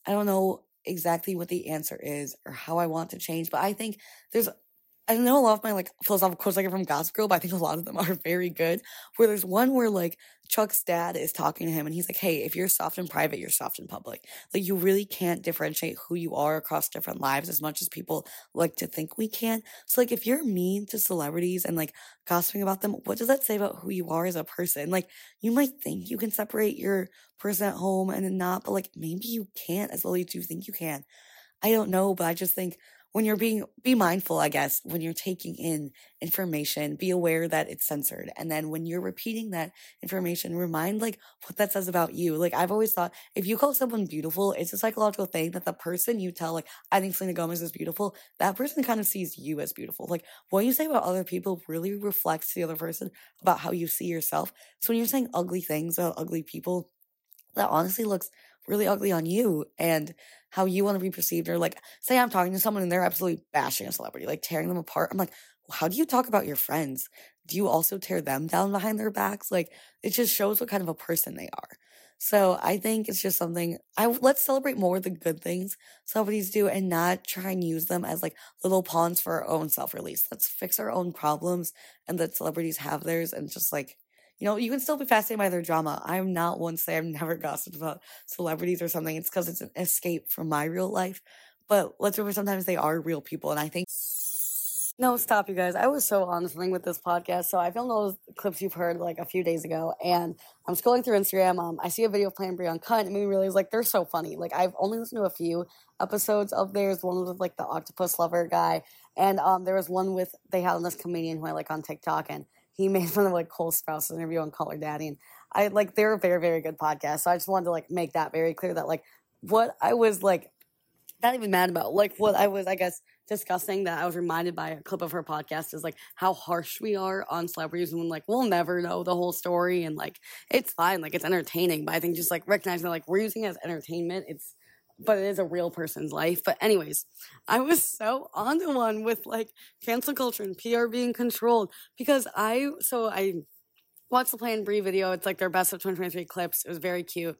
S2: I don't know exactly what the answer is or how I want to change. But I think there's I know a lot of my like philosophical quotes I get from Gossip Girl, but I think a lot of them are very good. Where there's one where like Chuck's dad is talking to him and he's like, Hey, if you're soft in private, you're soft in public. Like you really can't differentiate who you are across different lives as much as people like to think we can. So like if you're mean to celebrities and like gossiping about them, what does that say about who you are as a person? Like you might think you can separate your person at home and then not, but like maybe you can't as well as you think you can. I don't know, but I just think when you're being be mindful i guess when you're taking in information be aware that it's censored. And then when you're repeating that information remind like what that says about you. Like i've always thought if you call someone beautiful it's a psychological thing that the person you tell like i think selena gomez is beautiful that person kind of sees you as beautiful. Like what you say about other people really reflects the other person about how you see yourself. So when you're saying ugly things about ugly people that honestly looks really ugly on you and how you want to be perceived. Or like, say I'm talking to someone and they're absolutely bashing a celebrity, like tearing them apart. I'm like, how do you talk about your friends? Do you also tear them down behind their backs? Like, it just shows what kind of a person they are.
S1: So I think it's just something I let's celebrate more the good things celebrities do and not try and use them as like little pawns for our own self release. Let's fix our own problems and let celebrities have theirs and just like you know, you can still be fascinated by their drama. I'm not one to say I've never *laughs* gossiped about celebrities or something. It's because it's an escape from my real life. But let's remember sometimes they are real people. And I think no, stop, you guys. I was so on something with this podcast. So I filmed those clips you've heard like a few days ago, and I'm scrolling through Instagram. Um, I see a video of Plan Bri Uncut, and me realize like they're so funny. Like I've only listened to a few episodes of theirs. One was with like the octopus lover guy, and um, there was one with they had on this comedian who I like on TikTok, and he made *laughs* fun of like Cole Sprouse's interview on Call Her Daddy, and I like they're a very very good podcast. So I just wanted to like make that very clear that like what I was like not even mad about like what I was I guess discussing that I was reminded by a clip of her podcast is like how harsh we are on celebrities and like we'll never know the whole story and like it's fine like it's entertaining but I think just like recognizing that like we're using it as entertainment it's but it is a real person's life. But anyways, I was so on the one with like cancel culture and PR being controlled because I so I watched the Plan Bri video. It's like their best of 2023 clips. It was very cute,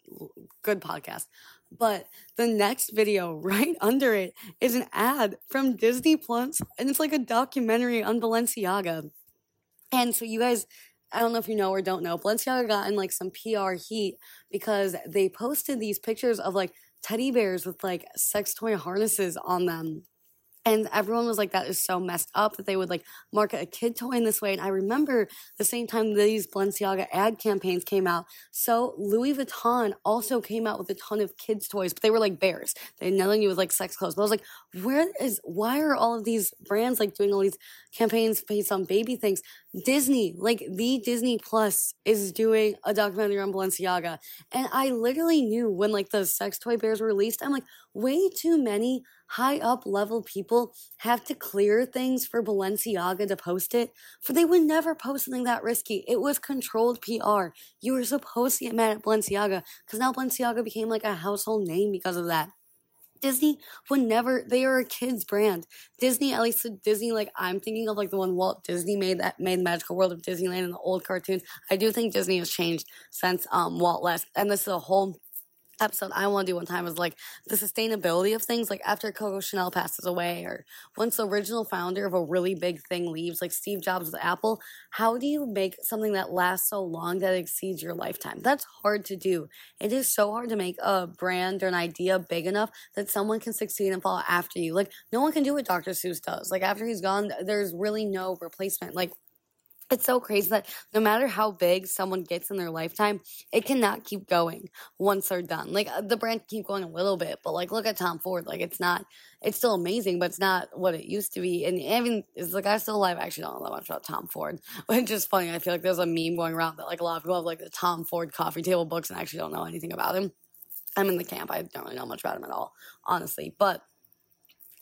S1: good podcast. But the next video *laughs* right under it is an ad from Disney Plus, and it's like a documentary on Balenciaga. And so you guys, I don't know if you know or don't know, Balenciaga got in like some PR heat because they posted these pictures of like teddy bears with like sex toy harnesses on them and everyone was like, that is so messed up that they would like market a kid toy in this way. And I remember the same time these Balenciaga ad campaigns came out. So Louis Vuitton also came out with a ton of kids' toys, but they were like bears. They had nothing to do with like sex clothes. But I was like, where is, why are all of these brands like doing all these campaigns based on baby things? Disney, like the Disney Plus is doing a documentary on Balenciaga. And I literally knew when like the sex toy bears were released, I'm like, way too many high up level people have to clear things for Balenciaga to post it, for they would never post something that risky. It was controlled PR. You were supposed to get mad at Balenciaga because now Balenciaga became like a household name because of that. Disney would never they are a kids brand. Disney, at least Disney, like I'm thinking of like the one Walt Disney made that made Magical World of Disneyland in the old cartoons. I do think Disney has changed since um Walt left. And this is a whole episode I want to do one time is like the sustainability of things. Like after Coco Chanel passes away, or once the original founder of a really big thing leaves, like Steve Jobs with Apple, how do you make something that lasts so long that exceeds your lifetime? That's hard to do. It is so hard to make a brand or an idea big enough that someone can succeed and follow after you. Like no one can do what Dr. Seuss does. Like after he's gone, there's really no replacement. Like it's so crazy that no matter how big someone gets in their lifetime, it cannot keep going once they're done. Like uh, the brand can keep going a little bit, but like look at Tom Ford. Like it's not, it's still amazing, but it's not what it used to be. And even is the guy still alive? I actually don't know that much about Tom Ford, *laughs* which is funny. I feel like there's a meme going around that like a lot of people have like the Tom Ford coffee table books and actually don't know anything about him. I'm in the camp. I don't really know much about him at all, honestly. But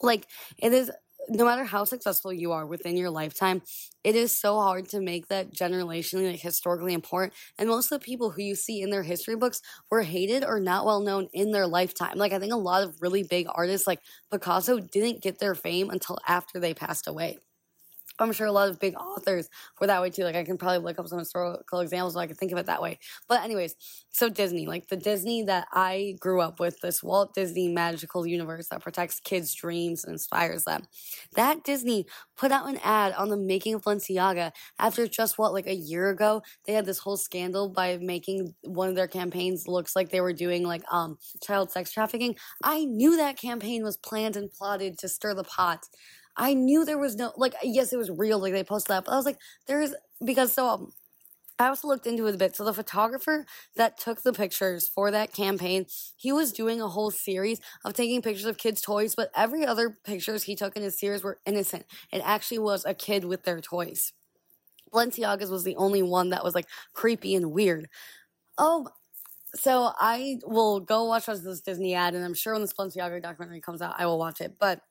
S1: like it is no matter how successful you are within your lifetime, it is so hard to make that generationally, like historically important. And most of the people who you see in their history books were hated or not well known in their lifetime. Like I think a lot of really big artists like Picasso didn't get their fame until after they passed away. I'm sure a lot of big authors were that way too. Like I can probably look up some historical examples so I can think of it that way. But anyways, so Disney, like the Disney that I grew up with, this Walt Disney magical universe that protects kids' dreams and inspires them. That Disney put out an ad on the making of Balenciaga after just what, like a year ago, they had this whole scandal by making one of their campaigns looks like they were doing like um child sex trafficking. I knew that campaign was planned and plotted to stir the pot. I knew there was no like yes, it was real, like they posted that, but I was like, there's because so um, I also looked into it a bit. So the photographer that took the pictures for that campaign, he was doing a whole series of taking pictures of kids' toys, but every other pictures he took in his series were innocent. It actually was a kid with their toys. Balenciaga's was the only one that was like creepy and weird. Oh, so I will go watch this Disney ad, and I'm sure when this Balenciaga documentary comes out, I will watch it. But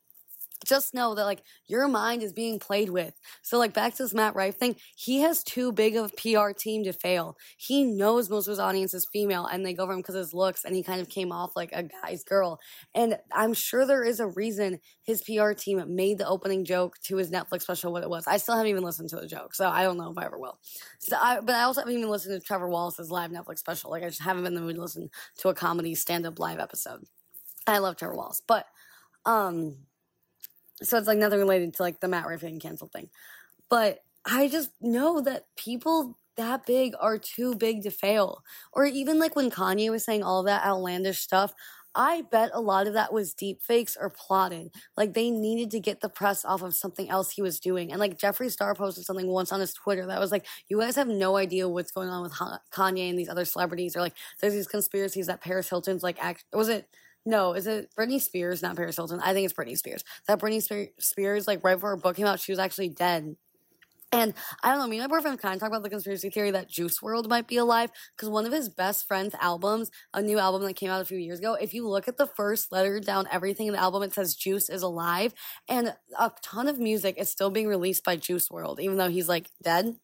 S2: just know that like your mind is being played with. So like back to this Matt Rife thing, he has too big of a PR team to fail. He knows most of his audience is female and they go for him because his looks and he kind of came off like a guy's girl. And I'm sure there is a reason his PR team made the opening joke to his Netflix special what it was. I still haven't even listened to the joke, so I don't know if I ever will. So I, but I also haven't even listened to Trevor Wallace's live Netflix special. Like I just haven't been in the mood to listen to a comedy stand up live episode. I love Trevor Wallace, but um so it's like nothing related to like the Matt getting canceled thing. But I just know that people that big are too big to fail. Or even like when Kanye was saying all that outlandish stuff, I bet a lot of that was deep fakes or plotted. Like they needed to get the press off of something else he was doing. And like Jeffree Star posted something once on his Twitter that was like, you guys have no idea what's going on with Kanye and these other celebrities. Or like there's these conspiracies that Paris Hilton's like, act- was it? No, is it Britney Spears, not Paris Hilton? I think it's Britney Spears. That Britney Spears, like right before her book came out, she was actually dead. And I don't know, me and my boyfriend kind of talk about the conspiracy theory that Juice WRLD might be alive because one of his best friend's albums, a new album that came out a few years ago, if you look at the first letter down everything in the album, it says Juice is alive. And a ton of music is still being released by Juice WRLD, even though he's like dead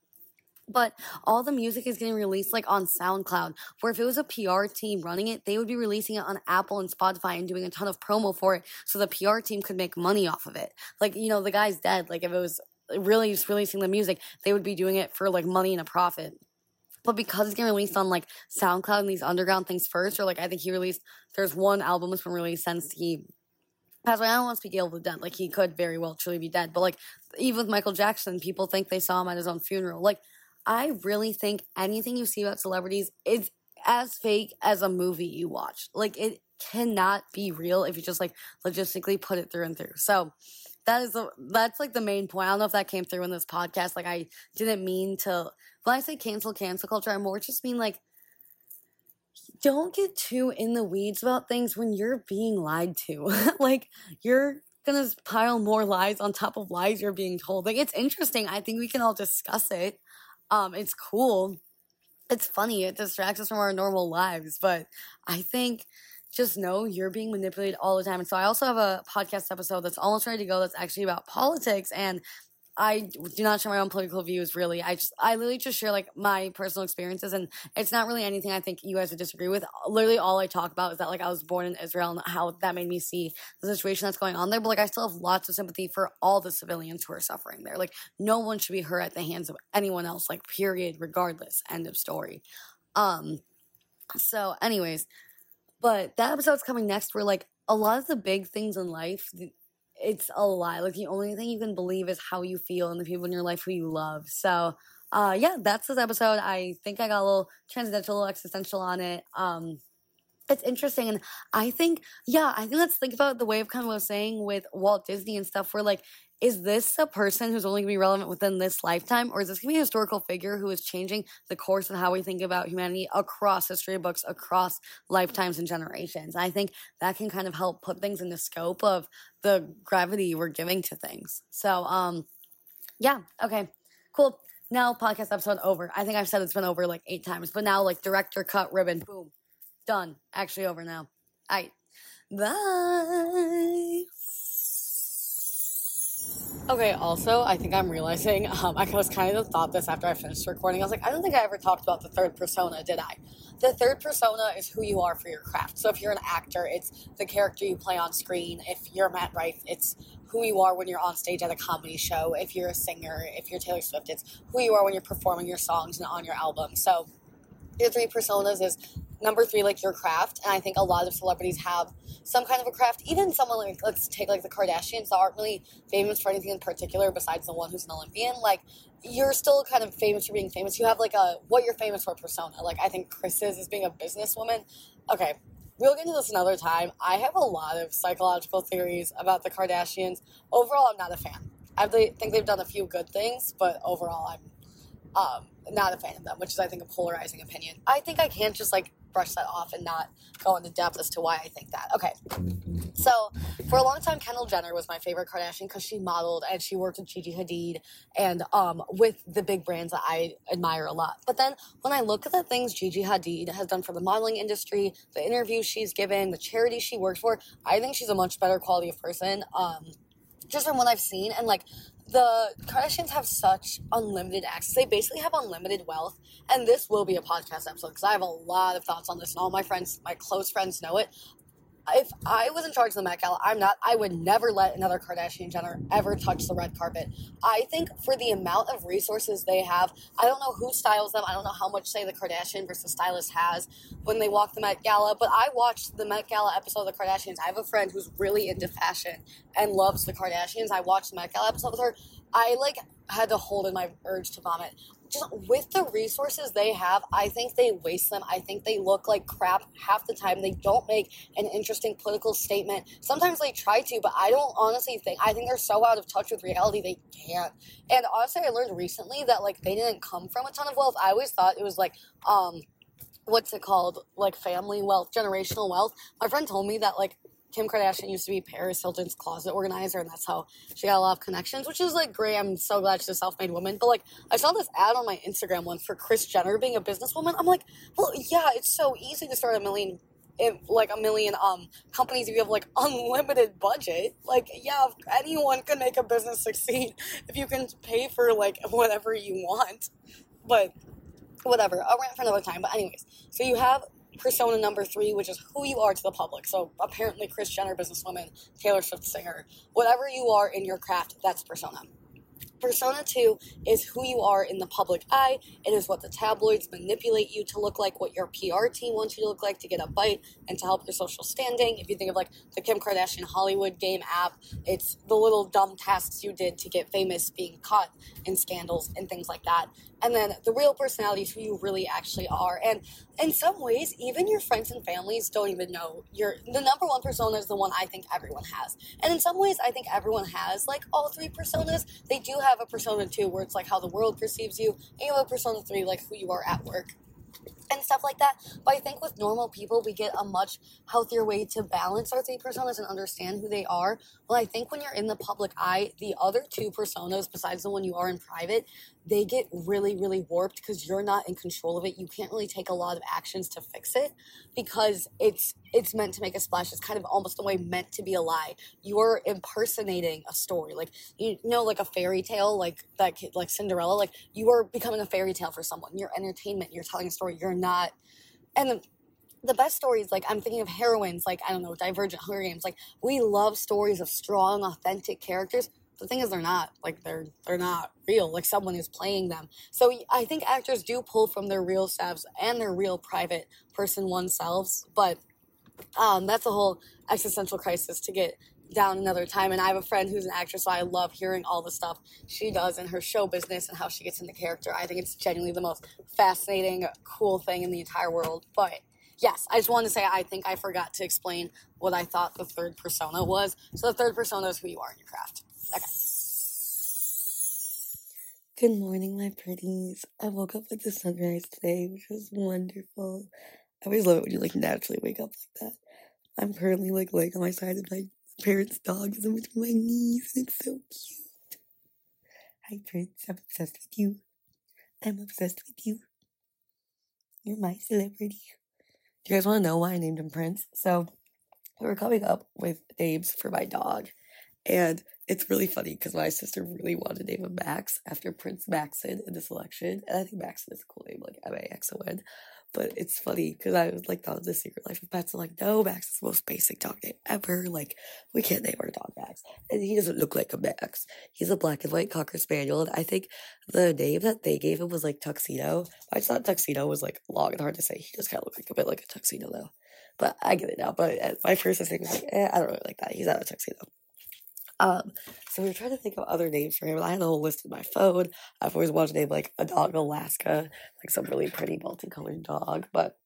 S2: but all the music is getting released like on SoundCloud. Where if it was a PR team running it, they would be releasing it on Apple and Spotify and doing a ton of promo for it so the PR team could make money off of it. Like, you know, the guy's dead. Like if it was really just releasing the music, they would be doing it for like money and a profit. But because it's getting released on like SoundCloud and these underground things first, or like I think he released, there's one album that's been released since he passed away. I don't want to speak ill of the dead. Like he could very well truly be dead. But like even with Michael Jackson, people think they saw him at his own funeral. Like I really think anything you see about celebrities is as fake as a movie you watch. Like it cannot be real if you just like logistically put it through and through. So that is the that's like the main point. I don't know if that came through in this podcast. Like I didn't mean to when I say cancel cancel culture, I more just mean like don't get too in the weeds about things when you're being lied to. *laughs* like you're gonna pile more lies on top of lies you're being told. Like it's interesting. I think we can all discuss it. Um, it's cool. It's funny. It distracts us from our normal lives. But I think just know you're being manipulated all the time. And so I also have a podcast episode that's almost ready to go that's actually about politics and I do not share my own political views really. I just I literally just share like my personal experiences and it's not really anything I think you guys would disagree with. Literally all I talk about is that like I was born in Israel and how that made me see the situation that's going on there. But like I still have lots of sympathy for all the civilians who are suffering there. Like no one should be hurt at the hands of anyone else, like period, regardless. End of story. Um so anyways, but that episode's coming next where like a lot of the big things in life it's a lie. Like the only thing you can believe is how you feel and the people in your life who you love. So, uh, yeah, that's this episode. I think I got a little transcendental, existential on it. Um, it's interesting, and I think, yeah, I think let's think about the way of kind of what I was saying with Walt Disney and stuff. Where like is this a person who's only going to be relevant within this lifetime, or is this going to be a historical figure who is changing the course of how we think about humanity across history books, across lifetimes and generations? I think that can kind of help put things in the scope of the gravity we're giving to things. So, um, yeah, okay, cool. Now, podcast episode over. I think I've said it's been over like eight times, but now, like, director cut ribbon, boom, done. Actually, over now. All right, bye. Okay, also, I think I'm realizing, um, I was kind of thought this after I finished recording. I was like, I don't think I ever talked about the third persona, did I? The third persona is who you are for your craft. So if you're an actor, it's the character you play on screen. If you're Matt Rife, it's who you are when you're on stage at a comedy show. If you're a singer, if you're Taylor Swift, it's who you are when you're performing your songs and on your album. So your three personas is number three, like your craft. And I think a lot of celebrities have some kind of a craft. Even someone like, let's take like the Kardashians that aren't really famous for anything in particular besides the one who's an Olympian. Like, you're still kind of famous for being famous. You have like a what you're famous for persona. Like, I think Kris is, is being a businesswoman. Okay. We'll get into this another time. I have a lot of psychological theories about the Kardashians. Overall, I'm not a fan. I think they've done a few good things, but overall, I'm um, not a fan of them, which is, I think, a polarizing opinion. I think I can't just like brush that off and not go into depth as to why I think that. Okay. So, for a long time, Kendall Jenner was my favorite Kardashian because she modeled and she worked with Gigi Hadid and um, with the big brands that I admire a lot. But then when I look at the things Gigi Hadid has done for the modeling industry, the interviews she's given, the charity she worked for, I think she's a much better quality of person. Um,
S1: just from what I've seen, and like the Kardashians have such unlimited access. They basically have unlimited wealth. And this will be a podcast episode because I have a lot of thoughts on this, and all my friends, my close friends, know it. If I was in charge of the Met Gala, I'm not. I would never let another Kardashian Jenner ever touch the red carpet. I think for the amount of resources they have, I don't know who styles them. I don't know how much say the Kardashian versus stylist has when they walk the Met Gala. But I watched the Met Gala episode of the Kardashians. I have a friend who's really into fashion and loves the Kardashians. I watched the Met Gala episode with her. I like had to hold in my urge to vomit just with the resources they have, I think they waste them. I think they look like crap half the time. They don't make an interesting political statement. Sometimes they try to, but I don't honestly think, I think they're so out of touch with reality they can't. And honestly, I learned recently that like they didn't come from a ton of wealth. I always thought it was like, um, what's it called? Like family wealth, generational wealth. My friend told me that like Kim Kardashian used to be Paris Hilton's closet organizer, and that's how she got a lot of connections, which is like great. I'm so glad she's a self made woman. But like, I saw this ad on my Instagram once for Kris Jenner being a businesswoman. I'm like, well, yeah, it's so easy to start a million. like a million um companies if you have like *laughs* unlimited budget like yeah anyone can make a business *laughs* succeed if you can pay for like whatever you want but whatever i'll rant for another time but anyways so you have persona number three, which is who you are to the public. So apparently, Kris Jenner, businesswoman, Taylor Swift singer, whatever you are in your craft, that's persona. Persona 2 is who you are in the public eye. It is what the tabloids manipulate you to look like, what your PR team wants you to look like to get a bite and to help your social standing. If you think of like the Kim Kardashian Hollywood game app, it's the little dumb tasks you did to get famous being caught in scandals and things like that. And then the real personality is who you really actually are. And in some ways, even your friends and families don't even know you're the number one persona is the one I think everyone has. And in some ways, I think everyone has like all three personas. They do have a persona two where it's like how the world perceives you, and you have a persona three, like who you are at work and stuff like that. But I think with normal people, we get a much healthier way to balance our three personas and understand who they are. Well, I think when you're in the public eye, the other two personas, besides the one you are in private, they get really, really warped because you're not in control of it. You can't really take a lot of actions to fix it because it's it's meant to make a splash. It's kind of almost the way meant to be a lie. You're impersonating a story, like you know, like a fairy tale, like that kid, like Cinderella. Like you are becoming a fairy tale for someone. You're entertainment. You're telling a story. You're not, and. The, the best stories, like I'm thinking of heroines, like I don't know, Divergent, Hunger Games. Like we love stories of strong, authentic characters the thing is they're not like they're they're not real like someone is playing them so i think actors do pull from their real selves and their real private person oneselves but um, that's a whole existential crisis to get down another time and i have a friend who's an actress so i love hearing all the stuff she does in her show business and how she gets into character i think it's genuinely the most fascinating cool thing in the entire world but yes, I just wanted to say I think I forgot to explain what I thought the third persona was. So the third persona is who you are in your craft. Okay.
S2: Good morning, my pretties. I woke up with the sunrise today, which was wonderful. I always love it when you like naturally wake up like that. I'm currently like laying on my side and my parents' dog is in between my knees, and it's so cute. Hi, Prince. I'm obsessed with you. I'm obsessed with you. You're my celebrity. Do you guys want to know why I named him Prince? So, we were coming up with names for my dog, and it's really funny because my sister really wanted to name him Max after Prince Maxon in the Selection. And I think Maxon is a cool name, like M A X O N. But it's funny because I was like, that was the secret life of pets. I'm like, no, Max is the most basic dog name ever. Like, we can't name our dog Max. And he doesn't look like a Max. He's a black and white Cocker Spaniel. And I think the name that they gave him was like Tuxedo. I just thought Tuxedo was like long and hard to say. He does kind of look like a bit like a tuxedo though. But I get it now. But uh, my first instinct was like, eh, I don't really like that. He's not a tuxedo. Um, so we were trying to think of other names for him. And I had a whole list in my phone. I've always wanted to name like a dog Alaska, like some really pretty multicolored dog. But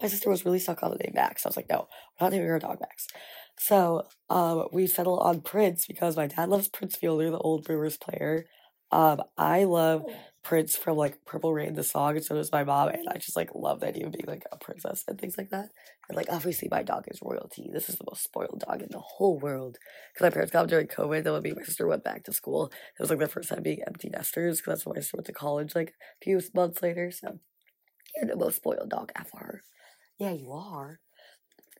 S2: my sister was really stuck on the name Max. I was like, no, we're not naming our dog Max. So um, we settled on Prince because my dad loves Prince Fielder, the old Brewers player. Um, I love Prince from like Purple Rain, the song, and so does my mom. And I just like love that of being like a princess and things like that. And like obviously my dog is royalty. This is the most spoiled dog in the whole world. Because my parents got him during COVID. Then when me and my sister went back to school, it was like the first time being empty nesters. Because that's when my sister went to college like a few months later. So you're the most spoiled dog ever. Yeah, you are.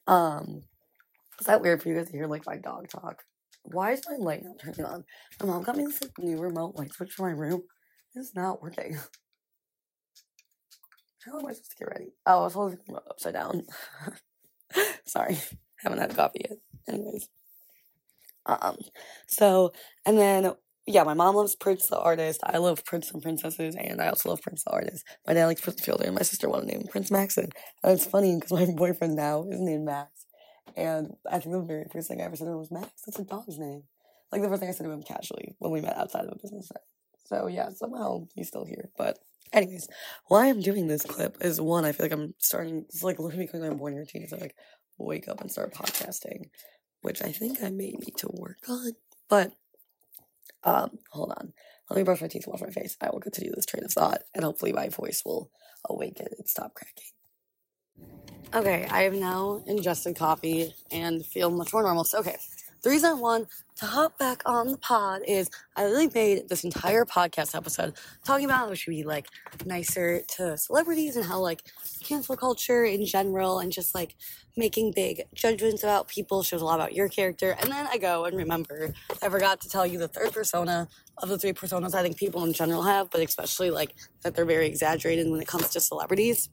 S2: Um, is that weird for you guys to hear like my dog talk?
S1: Why is my light not turning on? My mom got me this like, new remote light switch for my room. It's not working. How am I supposed to get ready? Oh, I was holding upside down. *laughs* Sorry, haven't had coffee yet. Anyways, um, so and then yeah, my mom loves Prince the artist. I love Prince and Princesses, and I also love Prince the artist. My dad likes Prince Fielder, and my sister wanted to name Prince Maxon. And it's funny because my *laughs* boyfriend now is named Max, and I think the very first thing I ever said to him was Max. That's a dog's name. Like the first thing I said to him casually when we met outside of a business set. So yeah, somehow he's still here. But anyways, why I'm doing this clip is one, I feel like I'm starting. It's like literally becoming my morning routine. So like wake up and start podcasting, which I think I may need to work on. But um, hold on. Let me brush my teeth wash my face. I will continue this train of thought, and hopefully my voice will awaken and stop cracking. Okay, I have now ingested coffee and feel much more normal. So, okay, the reason I want to hop back on the pod is I literally made this entire podcast episode talking about how we should be like nicer to celebrities and how like cancel culture in general and just like making big judgments about people shows a lot about your character. And then I go and remember I forgot to tell you the third persona of the three personas I think people in general have, but especially like that they're very exaggerated when it comes to celebrities.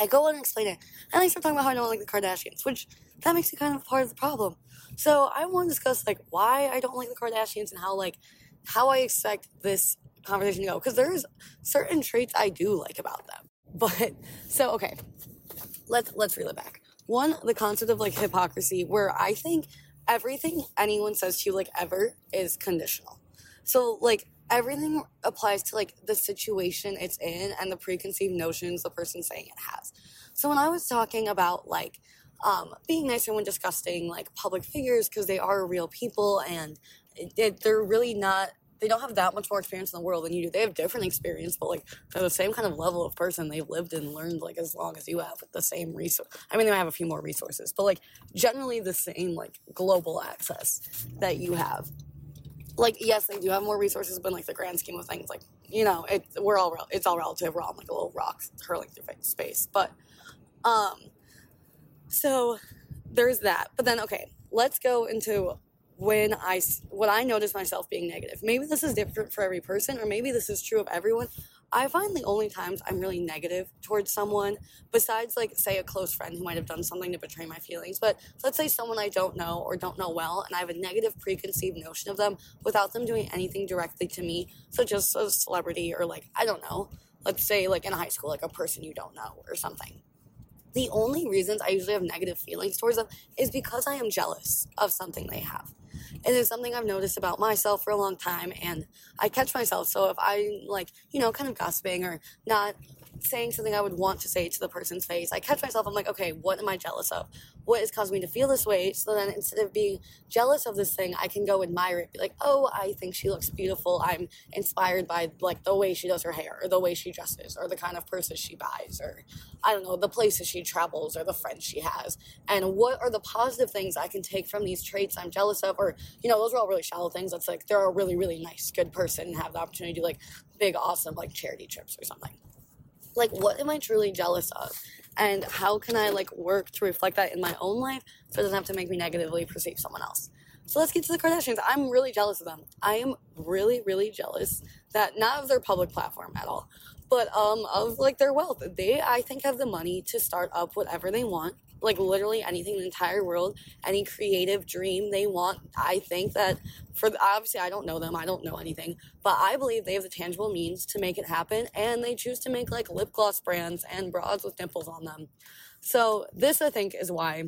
S1: I go on and explain it. And I start talking about how I don't like the Kardashians, which that makes me kind of part of the problem. So I want to discuss like why I don't like the Kardashians and how like how I expect this conversation to go because there's certain traits I do like about them. But so okay, let's let's reel it back. One, the concept of like hypocrisy, where I think everything anyone says to you like ever is conditional. So like everything applies to like the situation it's in and the preconceived notions the person saying it has. So when I was talking about like um, being nicer when discussing like public figures because they are real people and it, it, they're really not they don't have that much more experience in the world than you do. They have different experience, but like they're the same kind of level of person. They've lived and learned like as long as you have with the same resource. I mean, they might have a few more resources, but like generally the same like global access that you have. Like yes, they do have more resources, but in, like the grand scheme of things, like you know, it we're all it's all relative. We're all like a little rock hurling through space, but um so there's that. But then, okay, let's go into when I what I notice myself being negative. Maybe this is different for every person, or maybe this is true of everyone. I find the only times I'm really negative towards someone, besides like say a close friend who might have done something to betray my feelings, but let's say someone I don't know or don't know well, and I have a negative preconceived notion of them without them doing anything directly to me, such as a celebrity or like I don't know, let's say like in high school, like a person you don't know or something the only reasons I usually have negative feelings towards them is because I am jealous of something they have. And It is something I've noticed about myself for a long time, and I catch myself. So if I'm like, you know, kind of gossiping or not saying something I would want to say to the person's face, I catch myself. I'm like, okay, what am I jealous of? What is causing me to feel this way? So then instead of being jealous of this thing, I can go admire it. Be like, oh, I think she looks beautiful. I'm inspired by like the way she does her hair, or the way she dresses, or the kind of purses she buys, or I don't know, the places she travels, or the friends she has. And what are the positive things I can take from these traits I'm jealous of? Or you know, those are all really shallow things. That's like they're a really, really nice, good person and have the opportunity to like big, awesome like charity trips or something like what am I truly jealous of? And how can I like work to reflect that in my own life so it doesn't have to make me negatively perceive someone else? So let's get to the Kardashians. I'm really jealous of them. I am really, really jealous that not of their public platform at all, but um of like their wealth. They I think have the money to start up whatever they want like literally anything in the entire world, any creative dream they want. I think that for obviously I don't know them, I don't know anything, but I believe they have the tangible means to make it happen, and they choose to make like lip gloss brands and bras with dimples on them. So this I think is why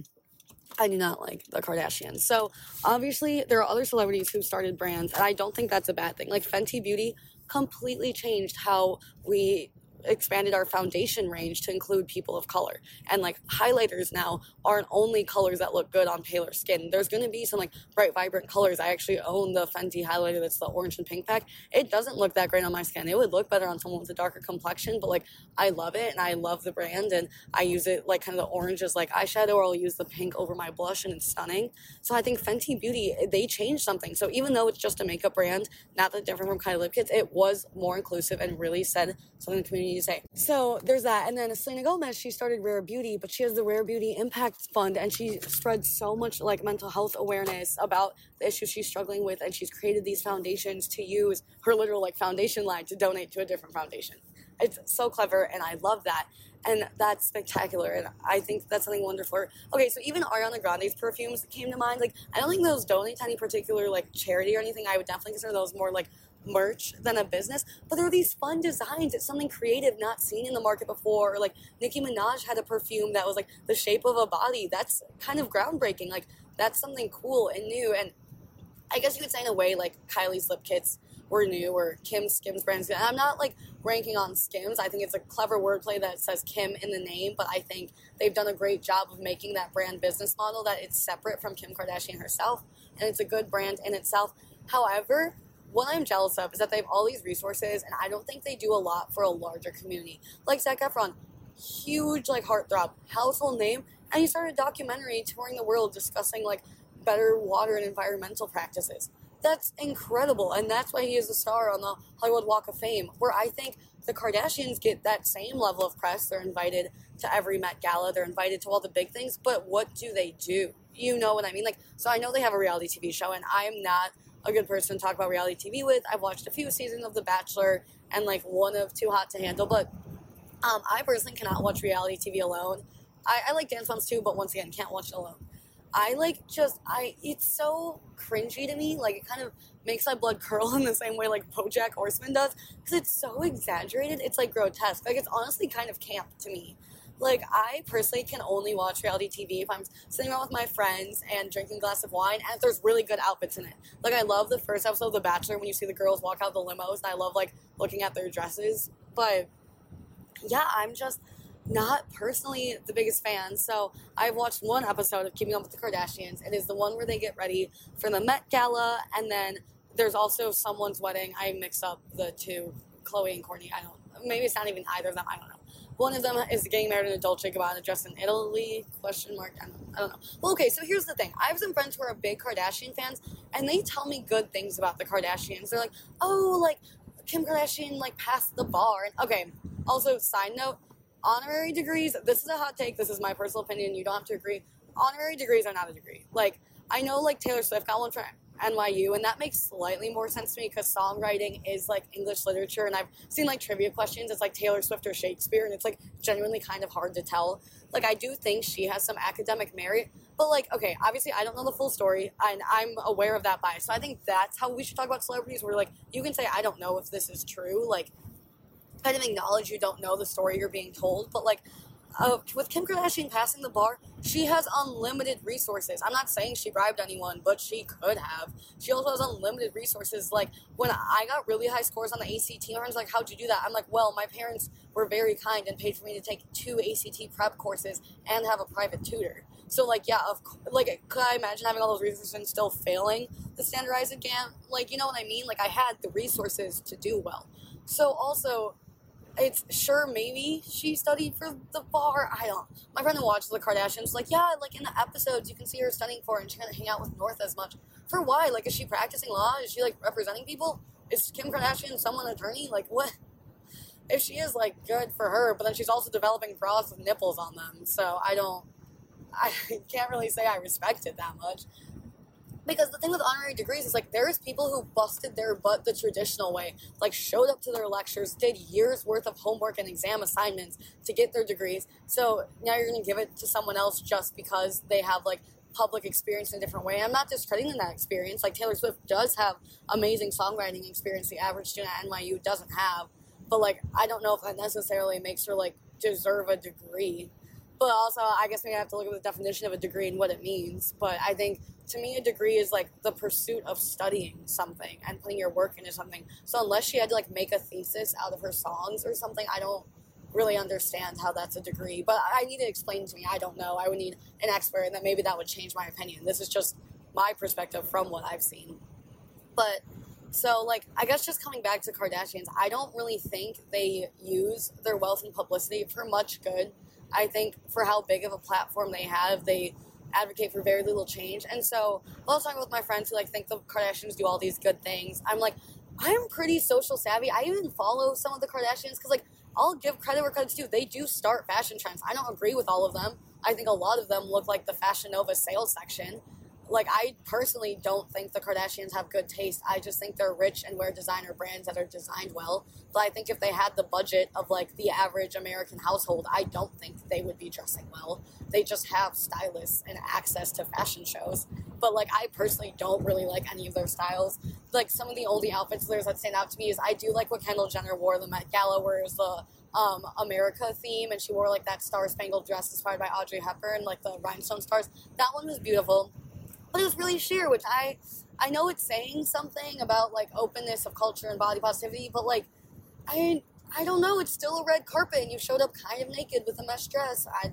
S1: I do not like the Kardashians. So obviously there are other celebrities who started brands, and I don't think that's a bad thing. Like Fenty Beauty completely changed how we expanded our foundation range to include people of color. And like highlighters now aren't only colors that look good on paler skin. There's going to be some like bright, vibrant colors. I actually own the Fenty highlighter that's the orange and pink pack. It doesn't look that great on my skin. It would look better on someone with a darker complexion, but like I love it and I love the brand and I use it like kind of the orange as like eyeshadow or I'll use the pink over my blush and it's stunning. So I think Fenty Beauty, they changed something. So even though it's just a makeup brand, not that different from Kylie Lip Kits, it was more inclusive and really said something to community to say. So there's that. And then Selena Gomez, she started Rare Beauty, but she has the Rare Beauty Impact Fund and she spreads so much like mental health awareness about the issues she's struggling with. And she's created these foundations to use her literal like foundation line to donate to a different foundation. It's so clever and I love that. And that's spectacular. And I think that's something wonderful. Okay, so even Ariana Grande's perfumes came to mind. Like, I don't think those donate to any particular like charity or anything. I would definitely consider those more like merch than a business, but there are these fun designs. It's something creative not seen in the market before. Or like Nicki Minaj had a perfume that was like the shape of a body. That's kind of groundbreaking. Like that's something cool and new. And I guess you could say in a way like Kylie's lip kits were new or Kim's Skims brands. And I'm not like ranking on Skims. I think it's a clever wordplay that says Kim in the name, but I think they've done a great job of making that brand business model that it's separate from Kim Kardashian herself and it's a good brand in itself. However, what I'm jealous of is that they have all these resources, and I don't think they do a lot for a larger community. Like Zac Efron, huge like heartthrob, household name, and he started a documentary touring the world discussing like better water and environmental practices. That's incredible, and that's why he is a star on the Hollywood Walk of Fame. Where I think the Kardashians get that same level of press. They're invited to every Met Gala, they're invited to all the big things, but what do they do? You know what I mean? Like, so I know they have a reality TV show, and I am not a good person to talk about reality TV with. I've watched a few seasons of The Bachelor and like one of Too Hot to Handle, but um, I personally cannot watch reality TV alone. I, I like dance moms too, but once again, can't watch it alone. I like just I it's so cringy to me. Like it kind of makes my blood *laughs* curl in the same way like BoJack Horseman does because it's so exaggerated. It's like grotesque. Like it's honestly kind of camp to me. Like I personally can only watch reality TV if I'm sitting around with my friends and drinking a glass of wine and if there's really good outfits in it. Like I love the first episode of The Bachelor when you see the girls walk out the limos and I love like looking at their dresses. But yeah, I'm just not personally the biggest fan. So I've watched one episode of Keeping Up with the Kardashians. It is the one where they get ready for the Met Gala and then there's also someone's wedding. I mix up the two, Khloé and Kourtney. I don't maybe it's not even either of them. I don't know. One of them is getting married in Dolce Gabbana dress in Italy? Question mark. I don't, I don't know. Well, okay. So here's the thing. I have some friends who are big Kardashian fans, and they tell me good things about the Kardashians. They're like, oh, like Kim Kardashian like passed the bar. And okay. Also, side note, honorary degrees. This is a hot take. This is my personal opinion. You don't have to agree. Honorary degrees are not a degree. Like I know, like Taylor Swift got one for NYU, and that makes slightly more sense to me because songwriting is like English literature, and I've seen like trivia questions. It's like Taylor Swift or Shakespeare, and it's like genuinely kind of hard to tell. Like I do think she has some academic merit, but like okay, obviously I don't know the full story, and I'm aware of that bias. So I think that's how we should talk about celebrities. Where like you can say I don't know if this is true, like kind of acknowledge you don't know the story you're being told, but like uh, with Kim Kardashian passing the bar, she has unlimited resources. I'm not saying she bribed anyone, but she could have. She also has unlimited resources. Like when I got really high scores on the ACT, my friends like, "How'd you do that?" I'm like, "Well, my parents were very kind and paid for me to take two ACT prep courses and have a private tutor." So like, yeah, of like, could I imagine having all those resources and still failing the standardized exam? Like, you know what I mean? Like, I had the resources to do well. So also, it's sure maybe she studied for the bar. I don't. My friend who watches the Kardashians like, yeah, like in the episodes you can see her studying for, it and she can't hang out with North as much. For why? Like, is she practicing law? Is she like representing people? Is Kim Kardashian someone attorney? Like, what? If she is like good for her, but then she's also developing bras with nipples on them. So I don't. I *laughs* can't really say I respect it that much because the thing with honorary degrees is like there's people who busted their butt the traditional way like showed up to their lectures did years worth of homework and exam assignments to get their degrees. So now you're going to give it to someone else just because they have like public experience in a different way. I'm not discrediting that experience. Like taylor swift does have amazing songwriting experience the average student at nyu doesn't have. But like i don't know if that necessarily makes her like deserve a degree but also I guess we have to look at the definition of a degree and what it means. But I think to me, a degree is like the pursuit of studying something and putting your work into something. So unless she had to like make a thesis out of her songs or something, I don't really understand how that's a degree. But I need it explained to me. I don't know. I would need an expert, and then maybe that would change my opinion. This is just my perspective from what I've seen. But so, like, I guess just coming back to Kardashians, I don't really think they use their wealth and publicity for much good. I think for how big of a platform they have, they advocate for very little change. And so I was talking with my friends who like think the Kardashians do all these good things, I'm like, I'm pretty social savvy. I even follow some of the Kardashians because like I'll give credit where credit's due. They do start fashion trends. I don't agree with all of them. I think a lot of them look like the Fashion Nova sales section. Like, I personally don't think the Kardashians have good taste. I just think they're rich and wear designer brands that are designed well. But I think if they had the budget of like the average American household, I don't think they would be dressing well. They just have stylists and access to fashion shows. But like, I personally don't really like any of their styles. Like, some of the oldie outfits theirs that stand out to me is I do like what Kendall Jenner wore the Met Gala, where it was the um, America theme, and she wore like that star spangled dress inspired by Audrey Hepburn, like the rhinestone stars. That one was beautiful but it was really sheer, which I I know it's saying something about like openness of culture and body positivity, but like I I don't know, it's still a red carpet and you showed up kind of naked with a mesh dress. I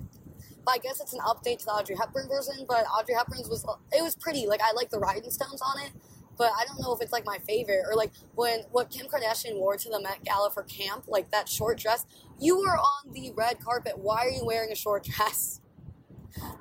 S1: but I guess it's an update to the Audrey Hepburn version, but Audrey Hepburn's was it was pretty. Like I like the rhinestones on it, but I don't know if it's like my favorite or like when what Kim Kardashian wore to the Met Gala for camp, like that short dress. You were on the red carpet. Why are you wearing a short dress?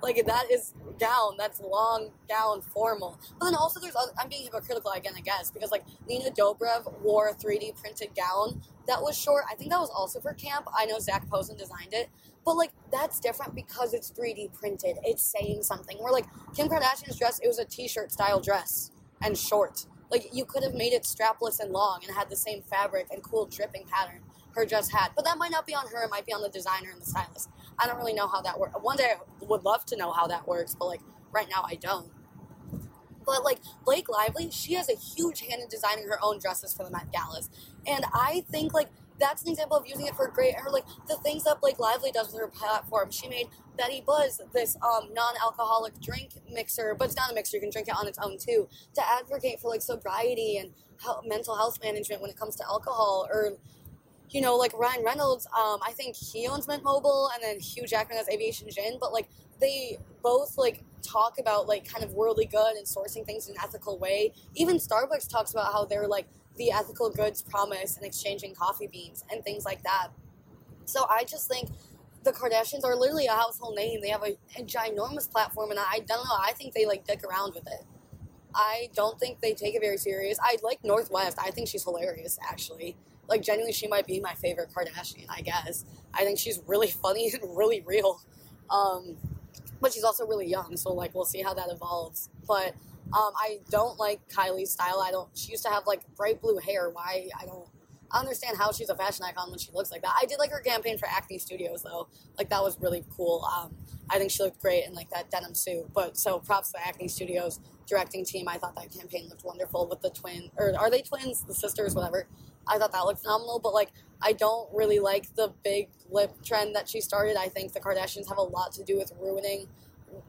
S1: Like that is gown that's long gown formal. But then also there's other, i'm being hypocritical again i guess because like nina dobrev wore a 3d printed gown that was short. I think that was also for camp. I know Zac Posen designed it. But like that's different because it's 3d printed. It's saying something. Where like kim kardashian's dress it was a t-shirt style dress and short. Like you could have made it strapless and long and had the same fabric and cool dripping pattern her dress had. But that might not be on her, it might be on the designer and the stylist. I don't really know how that works. One day I would love to know how that works, but like right now I don't. But like Blake Lively, she has a huge hand in designing her own dresses for the Met Galas. And I think like that's an example of using it for great or like the things that Blake Lively does with her platform. She made Betty Buzz this um, non-alcoholic drink mixer, but it's not a mixer. You can drink it on its own too. To advocate for like sobriety and mental health management when it comes to alcohol, or you know, like Ryan Reynolds, um, I think he owns Mint Mobile, and then Hugh Jackman has Aviation Gin. But like they both like talk about like kind of worldly good and sourcing things in an ethical way. Even Starbucks talks about how they're like the ethical goods promise and exchanging coffee beans and things like that. So I just think the Kardashians are literally a household name. They have a, a ginormous platform, and I don't know. I think they like dick around with it. I don't think they take it very serious. I like North West. I think she's hilarious, actually like genuinely she might be my favorite Kardashian, I guess. I think she's really funny and really real. Um, but she's also really young, so like we'll see how that evolves. But um, I don't like Kylie's style. I don't. She used to have like bright blue hair. Why? I don't. I understand how she's a fashion icon when she looks like that. I did like her campaign for Acne Studios though. Like that was really cool. Um, I think she looked great in like that denim suit. But so props to Acne Studios directing team. I thought that campaign looked wonderful with the twin or are they twins? The sisters, whatever. I thought that looked phenomenal. But like, I don't really like the big lip trend that she started. I think the Kardashians have a lot to do with ruining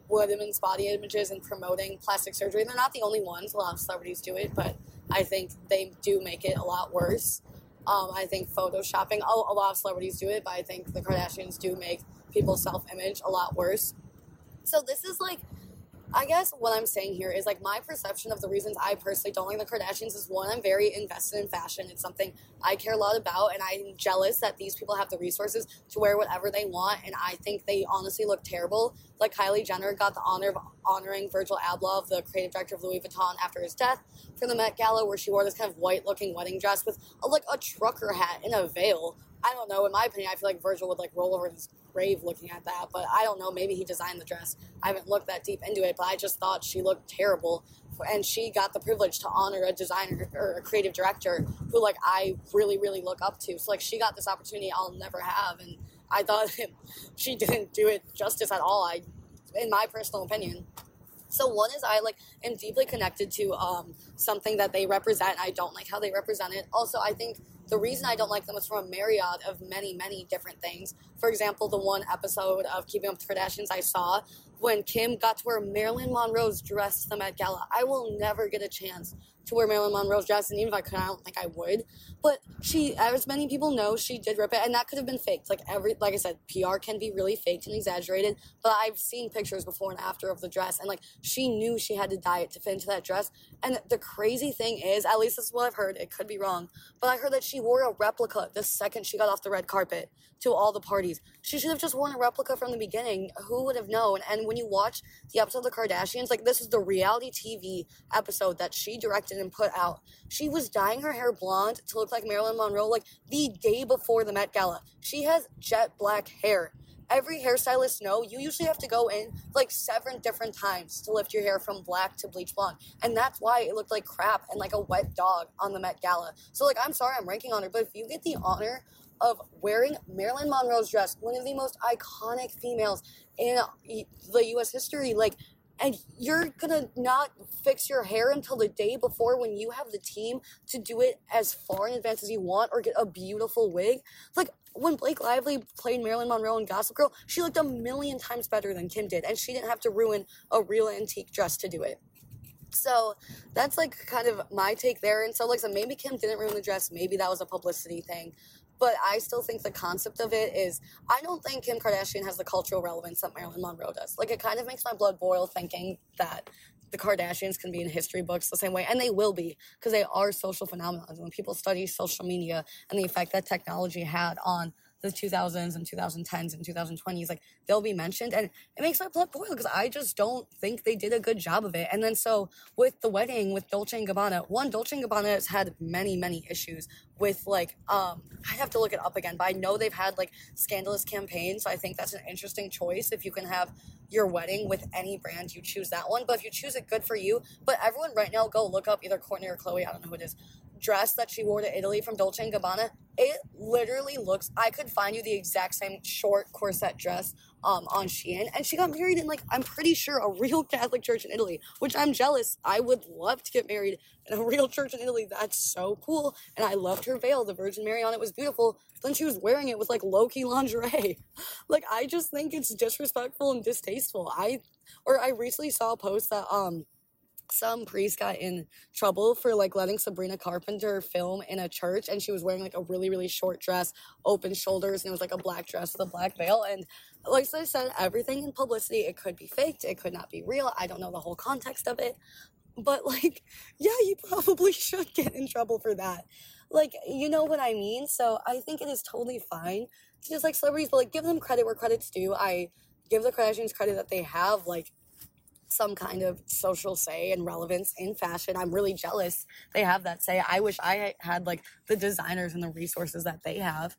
S1: women's body images and promoting plastic surgery. They're not the only ones. A lot of celebrities do it, but I think they do make it a lot worse. Um, I think photoshopping, a, a lot of celebrities do it, but I think the Kardashians do make people's self image a lot worse. So this is like I guess what I'm saying here is like my perception of the reasons I personally don't like the Kardashians is one, I'm very invested in fashion. It's something I care a lot about, and I'm jealous that these people have the resources to wear whatever they want. And I think they honestly look terrible. Like Kylie Jenner got the honor of honoring Virgil Abloh, the creative director of Louis Vuitton, after his death for the Met Gala, where she wore this kind of white looking wedding dress with a, like a trucker hat and a veil. I don't know. In my opinion, I feel like Virgil would like roll over his grave looking at that. But I don't know. Maybe he designed the dress. I haven't looked that deep into it, but I just thought she looked terrible. And she got the privilege to honor a designer or a creative director who, like, I really, really look up to. So, like, she got this opportunity I'll never have. And I thought *laughs* she didn't do it justice at all. I, in my personal opinion. So one is I like am deeply connected to um, something that they represent. I don't like how they represent it. Also, I think the reason I don't like them is from a myriad of many, many different things. For example, the one episode of Keeping Up with the Kardashians I saw when Kim got to wear Marilyn Monroe's dress to the Met Gala. I will never get a chance to wear Marilyn Monroe's dress, and even if I could, I don't think I would. But she, as many people know, she did rip it, and that could have been faked. Like every, like I said, PR can be really faked and exaggerated. But I've seen pictures before and after of the dress, and like she knew she had to diet to fit into that dress. And the crazy thing is, at least this is what I've heard. It could be wrong, but I heard that she wore a replica the second she got off the red carpet to all the parties. She should have just worn a replica from the beginning. Who would have known? And when you watch the episode of the Kardashians, like this is the reality TV episode that she directed and put out. She was dyeing her hair blonde to look like Marilyn Monroe like the day before the Met Gala. She has jet black hair every hairstylist know you usually have to go in like seven different times to lift your hair from black to bleach blonde. And that's why it looked like crap and like a wet dog on the Met Gala. So like I'm sorry I'm ranking on her, but if you get the honor of wearing Marilyn Monroe's dress, one of the most iconic females in uh, the US history, like and you're gonna not fix your hair until the day before when you have the team to do it as far in advance as you want or get a beautiful wig. Like when Blake Lively played Marilyn Monroe in Gossip Girl, she looked a million times better than Kim did, and she didn't have to ruin a real antique dress to do it. So that's like kind of my take there. And so, like, so maybe Kim didn't ruin the dress. Maybe that was a publicity thing. But I still think the concept of it is, I don't think Kim Kardashian has the cultural relevance that Marilyn Monroe does. Like, it kind of makes my blood boil thinking that the Kardashians can be in history books the same way, and they will be because they are social phenomena. When people study social media and the effect that technology had on the 2000s and 2010s and 2020s, like they'll be mentioned. And it makes my blood boil because I just don't think they did a good job of it. And then so with the wedding with Dolce and Gabbana, one, Dolce and Gabbana has had many, many issues with like, um, I have to look it up again, but I know they've had like scandalous campaigns. So I think that's an interesting choice if you can have your wedding with any brand, you choose that one. But if you choose it, good for you. But everyone right now, go look up either Kourtney or Khloé. I don't know who it is, dress that she wore to Italy from Dolce & Gabbana, it literally looks, I could find you the exact same short corset dress um, on Shein. And she got married in, like, I'm pretty sure a real Catholic church in Italy, which I'm jealous. I would love to get married in a real church in Italy. That's so cool. And I loved her veil. The Virgin Mary on it was beautiful. Then she was wearing it with, like, low key lingerie. *laughs* like, I just think it's disrespectful and distasteful. I, or I recently saw a post that, um, some priest got in trouble for like letting Sabrina Carpenter film in a church and she was wearing like a really really short dress, open shoulders and it was like a black dress with a black veil and like I said everything in publicity it could be faked, it could not be real. I don't know the whole context of it. But like *laughs* yeah, you probably *laughs* should get in trouble for that. Like you know what I mean? So I think it is totally fine to just like celebrities but like give them credit where credit's due. I give the Kardashians credit that they have like some kind of social say and relevance in fashion. I'm really jealous they have that say. I wish I had like the designers and the resources that they have.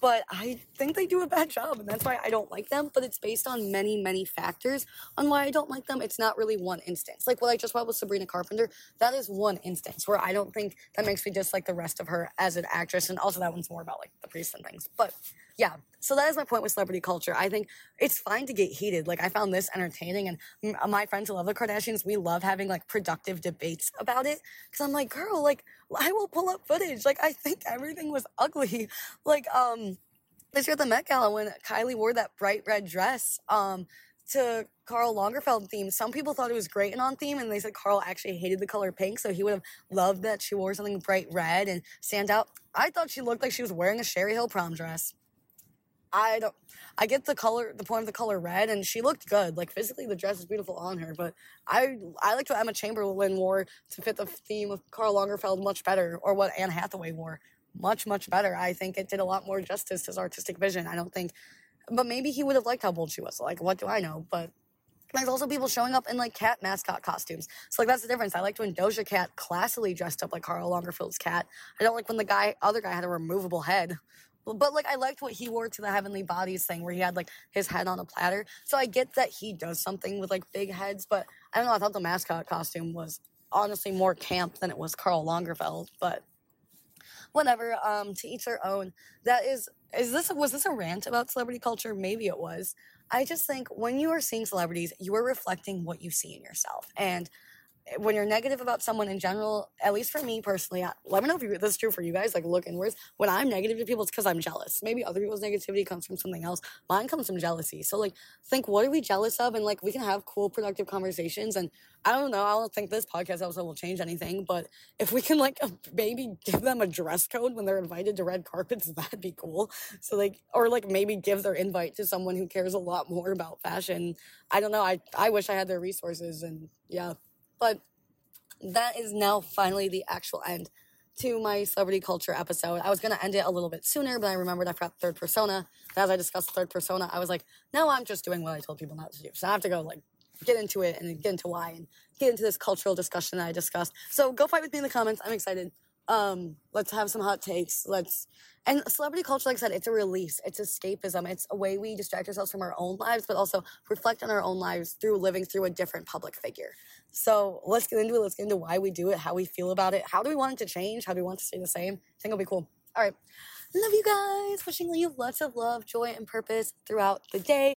S1: But I think they do a bad job, and that's why I don't like them. But it's based on many, many factors on why I don't like them. It's not really one instance. Like what I just watched with Sabrina Carpenter, that is one instance where I don't think that makes me dislike the rest of her as an actress. And also, that one's more about like the priest and things. But yeah, so that is my point with celebrity culture. I think it's fine to get heated. Like I found this entertaining, and my friends who love the Kardashians, we love having like productive debates about it. Because I'm like, girl, like I will pull up footage. Like I think everything was ugly. *laughs* Like um, this year at the Met Gala when Kylie wore that bright red dress um to Karl Lagerfeld theme. Some people thought it was great and on theme, and they said Karl actually hated the color pink, so he would have loved that she wore something bright red and stand out. I thought she looked like she was wearing a Sherri Hill prom dress. I don't. I get the color, the point of the color red, and she looked good. Like physically, the dress is beautiful on her. But I, I liked what Emma Chamberlain wore to fit the theme of Karl Lagerfeld much better, or what Anne Hathaway wore much, much better. I think it did a lot more justice to his artistic vision. I don't think, but maybe he would have liked how bold she was. Like, what do I know? But there's also people showing up in like cat mascot costumes. So like that's the difference. I liked when Doja Cat classily dressed up like Karl Lagerfeld's cat. I don't like when the guy, other guy, had a removable head. But like I liked what he wore to the Heavenly Bodies thing where he had like his head on a platter. So I get that he does something with like big heads, but I don't know, I thought the mascot costume was honestly more camp than it was Karl Lagerfeld, but whatever, um, to each their own. That is is this was this a rant about celebrity culture? Maybe it was. I just think when you are seeing celebrities, you are reflecting what you see in yourself. And when you're negative about someone in general, at least for me personally, let me know if you, this is true for you guys. Like, look inwards. When I'm negative to people, it's because I'm jealous. Maybe other people's negativity comes from something else. Mine comes from jealousy. So, like, think what are we jealous of? And like, we can have cool, productive conversations. And I don't know. I don't think this podcast episode will change anything. But if we can like *laughs* maybe give them a dress code when they're invited to red carpets, *laughs* that'd be cool. So like, or like maybe give their invite to someone who cares a lot more about fashion. I don't know. I I wish I had their resources. And yeah. But that is now finally the actual end to my celebrity culture episode. I was gonna end it a little bit sooner, but I remembered I forgot third persona. As I discussed third persona, I was like, now I'm just doing what I told people not to do. So I have to go like get into it and get into why and get into this cultural discussion that I discussed. So go fight with me in the comments. I'm excited. Um, let's have some hot takes. Let's and celebrity culture, like I said, it's a release, it's escapism, it's a way we distract ourselves from our own lives, but also reflect on our own lives through living through a different public figure. So let's get into it. Let's get into why we do it, how we feel about it, how do we want it to change, how do we want it to stay the same. I think it'll be cool. All right. Love you guys. Wishing you lots of love, joy, and purpose throughout the day.